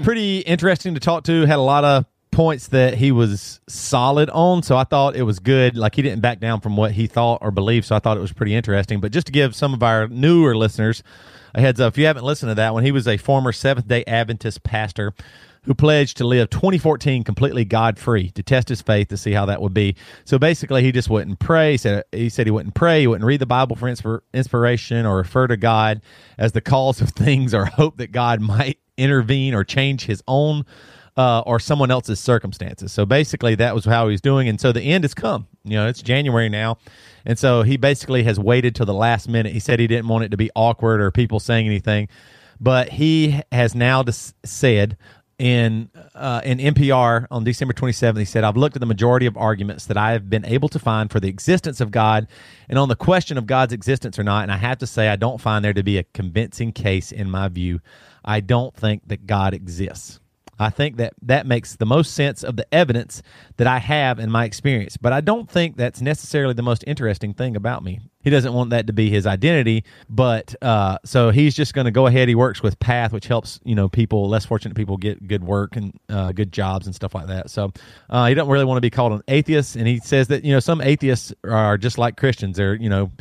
pretty interesting to talk to. Had a lot of points that he was solid on, so I thought it was good. Like he didn't back down from what he thought or believed, so I thought it was pretty interesting. But just to give some of our newer listeners a heads up, if you haven't listened to that one, he was a former Seventh Day Adventist pastor who pledged to live 2014 completely God free to test his faith to see how that would be. So basically, he just wouldn't pray. He said he said he wouldn't pray. He wouldn't read the Bible for inspir- inspiration or refer to God as the cause of things or hope that God might intervene or change his own uh, or someone else's circumstances. So basically, that was how he was doing. And so the end has come. You know, it's January now. And so he basically has waited till the last minute. He said he didn't want it to be awkward or people saying anything. But he has now said in uh, in NPR on December 27th, he said, I've looked at the majority of arguments that I have been able to find for the existence of God and on the question of God's existence or not. And I have to say, I don't find there to be a convincing case in my view. I don't think that God exists. I think that that makes the most sense of the evidence that I have in my experience, but I don't think that's necessarily the most interesting thing about me. He doesn't want that to be his identity, but uh, so he's just going to go ahead. He works with Path, which helps you know people, less fortunate people, get good work and uh, good jobs and stuff like that. So uh, he doesn't really want to be called an atheist, and he says that you know some atheists are just like Christians. They're you know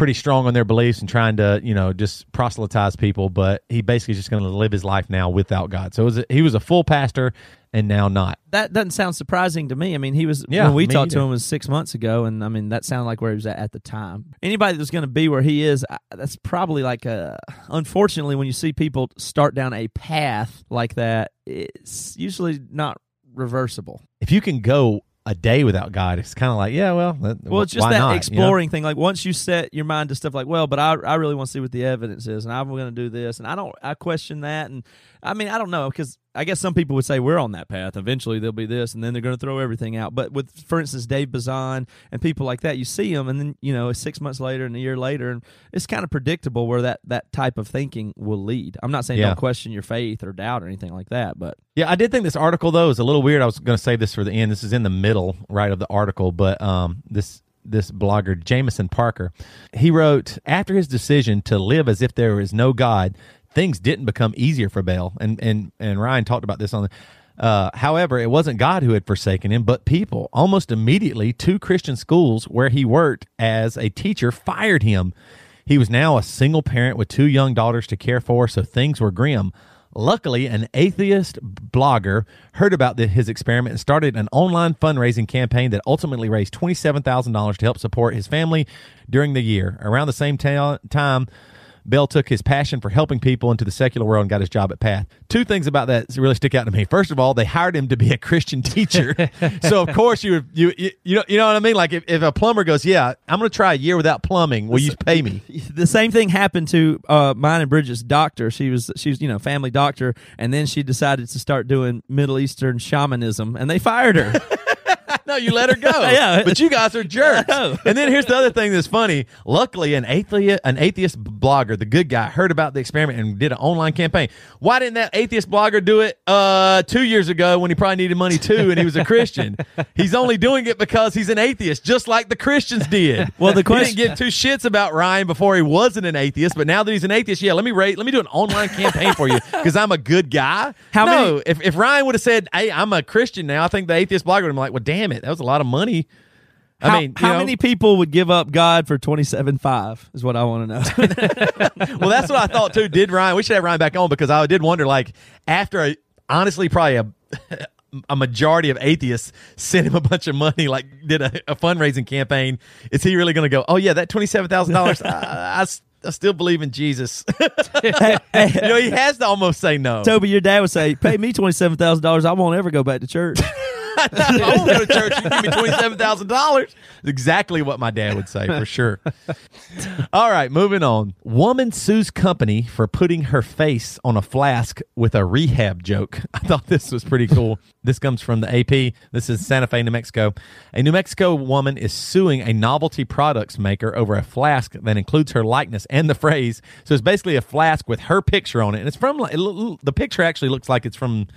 pretty strong on their beliefs and trying to you know just proselytize people but he basically is just going to live his life now without god so it was a, he was a full pastor and now not That doesn't sound surprising to me. I mean, he was Yeah, when we talked to him was six months ago, and I mean that sounded like where he was at at the time. Anybody that's going to be where he is, I- that's probably like a. Unfortunately, when you see people start down a path like that, it's usually not reversible. if you can go a day without god it's kind of like yeah well that, Well, it's just that not, you know? exploring thing. Like once you set your mind to stuff like, well, but I, I really want to see what the evidence is, and I'm going to do this, and I don't, I question that, and I mean, I don't know because I guess some people would say we're on that path. Eventually, there'll be this, and then they're going to throw everything out. But with, for instance, Dave Bazan and people like that, you see them, and then you know, six months later and a year later, and it's kind of predictable where that that type of thinking will lead. I'm not saying Yeah. don't question your faith or doubt or anything like that, but Yeah, I did think this article though is a little weird. I was going to save this for the end. This is in the middle, right, of the article, but um, this this blogger Jameson Parker, he wrote after his decision to live as if there is no God, things didn't become easier for Bell, and and and Ryan talked about this on the. Uh, however, it wasn't God who had forsaken him, but people. Almost immediately, two Christian schools where he worked as a teacher fired him. He was now a single parent with two young daughters to care for, so things were grim. Luckily, an atheist blogger heard about the, his experiment and started an online fundraising campaign that ultimately raised $27,000 to help support his family during the year. Around the same ta- time, Bell took his passion for helping people into the secular world and got his job at Path. Two things about that really stick out to me. First of all, they hired him to be a Christian teacher, so of course you you you you know you know what I mean. Like if, if a plumber goes, "Yeah, I'm going to try a year without plumbing. Will you pay me?" the same thing happened to uh, mine and Bridget's doctor. She was she was you know family doctor, and then she decided to start doing Middle Eastern shamanism, and they fired her. No, you let her go. Yeah. but you guys are jerks. And then here's the other thing that's funny. Luckily, an atheist, an atheist blogger, the good guy, heard about the experiment and did an online campaign. Why didn't that atheist blogger do it uh, two years ago when he probably needed money too and he was a Christian? he's only doing it because he's an atheist, just like the Christians did. Well, the he question- didn't give two shits about Ryan before he wasn't an atheist, but now that he's an atheist, yeah, let me rate, let me do an online campaign for you because I'm a good guy. How no, many- if, if Ryan would have said, "Hey, I'm a Christian now," I think the atheist blogger would have been like, "Well, damn it, that was a lot of money." I how mean, how know, many people would give up God for twenty seven five? Is what I want to know. well, that's what I thought too. Did Ryan? We should have Ryan back on because I did wonder, like, after a, honestly, probably a. A majority of atheists sent him a bunch of money, like did a, a fundraising campaign. Is he really going to go? Oh yeah, that twenty seven thousand dollars. I, I still believe in Jesus. you know, he has to almost say no. Toby, your dad would say, "Pay me twenty seven thousand dollars. I won't ever go back to church." I won't go to church. You give me twenty seven thousand dollars. Exactly what my dad would say for sure. All right, moving on. Woman sues company for putting her face on a flask with a rehab joke. I thought this was pretty cool. This comes from the AP. This is Santa Fe, New Mexico. A New Mexico woman is suing a novelty products maker over a flask that includes her likeness and the phrase. So it's basically a flask with her picture on it, and it's from it the picture actually looks like it's from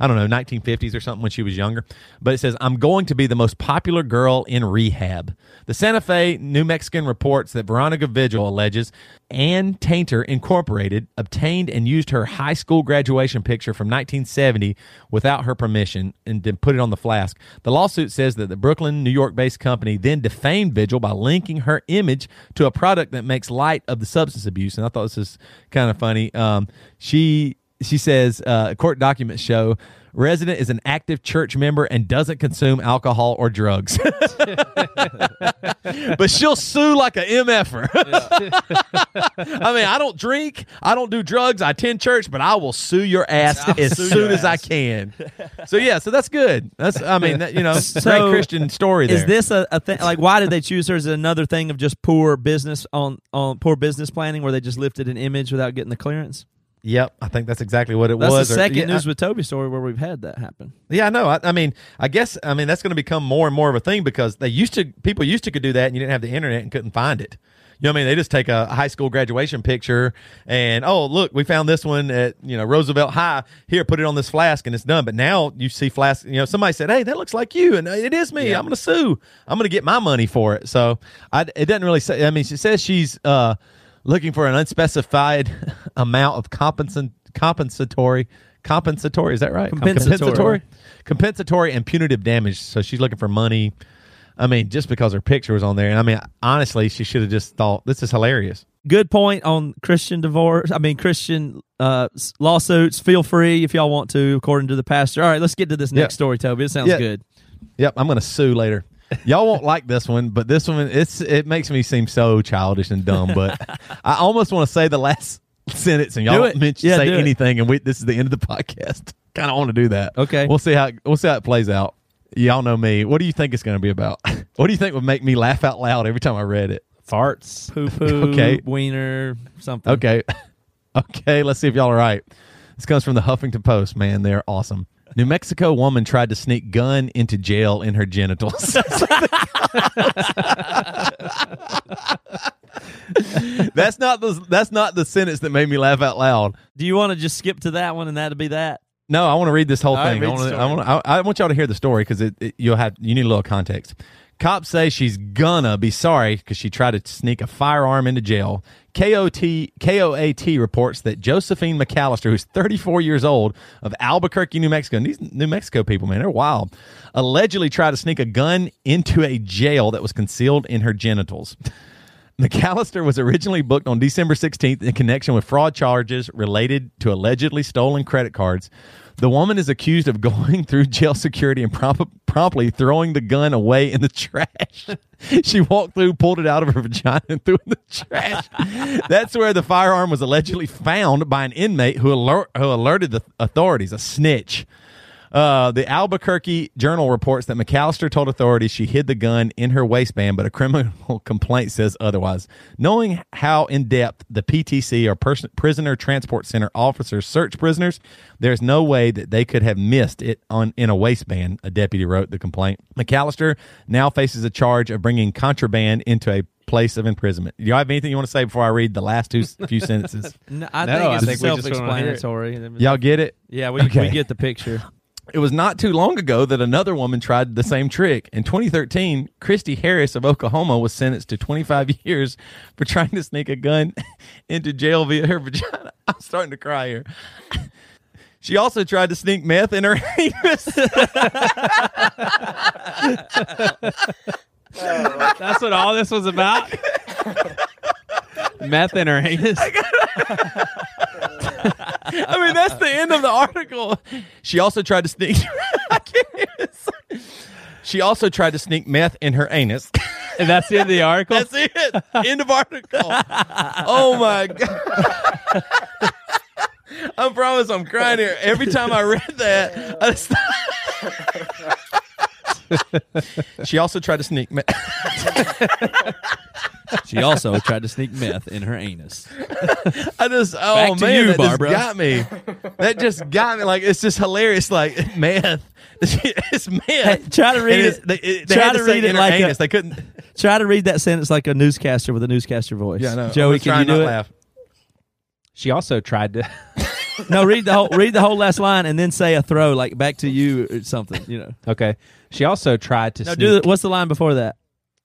I don't know, 1950s or something when she was younger. But it says, I'm going to be the most popular girl in rehab. The Santa Fe New Mexican reports that Veronica Vigil alleges Anne Taintor Incorporated obtained and used her high school graduation picture from 1970 without her permission and then put it on the flask. The lawsuit says that the Brooklyn, New York based company then defamed Vigil by linking her image to a product that makes light of the substance abuse. And I thought this is kind of funny. Um, she she says uh, court documents show resident is an active church member and doesn't consume alcohol or drugs but she'll sue like a mf'er i mean i don't drink i don't do drugs i attend church but i will sue your ass I'll as soon your as i can so yeah so that's good that's i mean that, you know So, great christian story there Is this a, a thing? Like, why did they choose her? Is it another thing of just poor business on on poor business planning, where they just lifted an image without getting the clearance? Yep, I think that's exactly what it That's was. the or- second yeah, news with Toby story where we've had that happen. Yeah, I know. I, I mean, I guess I mean that's going to become more and more of a thing because they used to people used to could do that and you didn't have the internet and couldn't find it. You know what I mean? They just take a high school graduation picture and oh look, we found this one at you know Roosevelt High. Here, put it on this flask and it's done. But now you see flask. You know, somebody said, "Hey, that looks like you," and it is me. I'm going to sue. I'm going to get my money for it. So I, it doesn't really say. I mean, she says she's uh, looking for an unspecified amount of compensatory compensatory is that right Compensatory. compensatory compensatory and punitive damage so she's looking for money i mean just because her picture was on there and i mean honestly she should have just thought this is hilarious Good point on Christian divorce. I mean Christian uh, lawsuits. Feel free if y'all want to, according to the pastor. All right, let's get to this next Yeah. story, Toby. It sounds Yeah. good. yep i'm gonna sue later y'all won't like this one but this one it's it makes me seem so childish and dumb but i almost want to say the last sentence and y'all Do mention Yeah, say do anything and we this is the end of the podcast kind of want to do that Okay. we'll see how we'll see how it plays out y'all know me what do you think it's going to be about what do you think would make me laugh out loud every time i read it Farts. Poo poo, Okay. wiener, something. Okay. okay, let's see if y'all are right. This comes from the Huffington Post, man. They're awesome. New Mexico woman tried to sneak gun into jail in her genitals. that's not the that's not the sentence that made me laugh out loud. Do you want to just skip to that one and that'll be that? No, I want to read this whole All right, thing. I read the want, to, I, story. want, I, I want y'all to hear the story because it, it- you'll have you need a little context. Cops say she's gonna be sorry because she tried to sneak a firearm into jail. KOT KOAT reports that Josephine McAllister, who's 34 years old of Albuquerque, New Mexico, and these New Mexico people, man, they're wild, allegedly tried to sneak a gun into a jail that was concealed in her genitals. McAllister was originally booked on December 16th in connection with fraud charges related to allegedly stolen credit cards. The woman is accused of going through jail security and prompt, promptly throwing the gun away in the trash. she walked through, pulled it out of her vagina, and threw it in the trash. That's where the firearm was allegedly found by an inmate who, alert, who alerted the authorities, a snitch. Uh, the Albuquerque Journal reports that McAllister told authorities she hid the gun in her waistband, but a criminal complaint says otherwise. Knowing how in depth the PTC or Pers- Prisoner Transport Center officers search prisoners, there's no way that they could have missed it on in a waistband. A deputy wrote the complaint. McAllister now faces a charge of bringing contraband into a place of imprisonment. Do you have anything you want to say before I read the last two few sentences? No, I No, think I it's think we just wanna it. self-explanatory. Y'all get it? Yeah, we, Okay. we get the picture. It was not too long ago that another woman tried the same trick. In 2013, Christy Harris of Oklahoma was sentenced to 25 years for trying to sneak a gun into jail via her vagina. I'm starting to cry here. She also tried to sneak meth in her anus. That's what all this was about. Meth in her anus. I mean, that's the end of the article. She also tried to sneak. I can't even say- She also tried to sneak meth in her anus. And that's the end of the article. That's it. End of article. Oh my god. I promise I'm crying here. Every time I read that, I just- she also tried to sneak meth. She also tried to sneak meth in her anus. I just oh Back to man, you, that Barbara. just got me. That just got me. Like it's just hilarious. Like meth. It's meth. Hey, try to read And it- They, it- they try to to read it in her like a- anus. they couldn't. Try to read that sentence like a newscaster with a newscaster voice. Yeah, no. Joey, can you do not it? laugh. She also tried to. No, read the whole read the whole last line and then say a throw like back to you or something. You know. Okay. She also tried to No, sneak. do the, what's the line before that?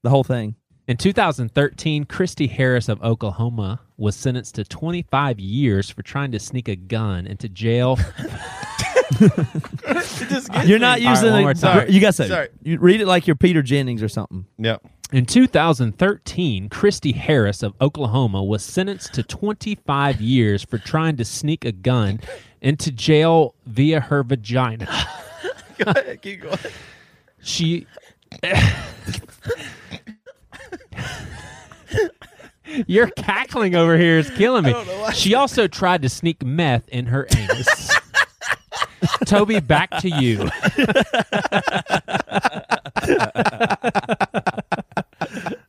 The whole thing. In 2013, Christy Harris of Oklahoma was sentenced to 25 years for trying to sneak a gun into jail. You're not All right, using. one the- more time. You got to say. Sorry. You read it like you're Peter Jennings or something. Yep. In 2013, Christy Harris of Oklahoma was sentenced to 25 years for trying to sneak a gun into jail via her vagina. Go ahead, keep going. She. Your cackling over here is killing me. She also tried to sneak meth in her anus. Toby, back to you.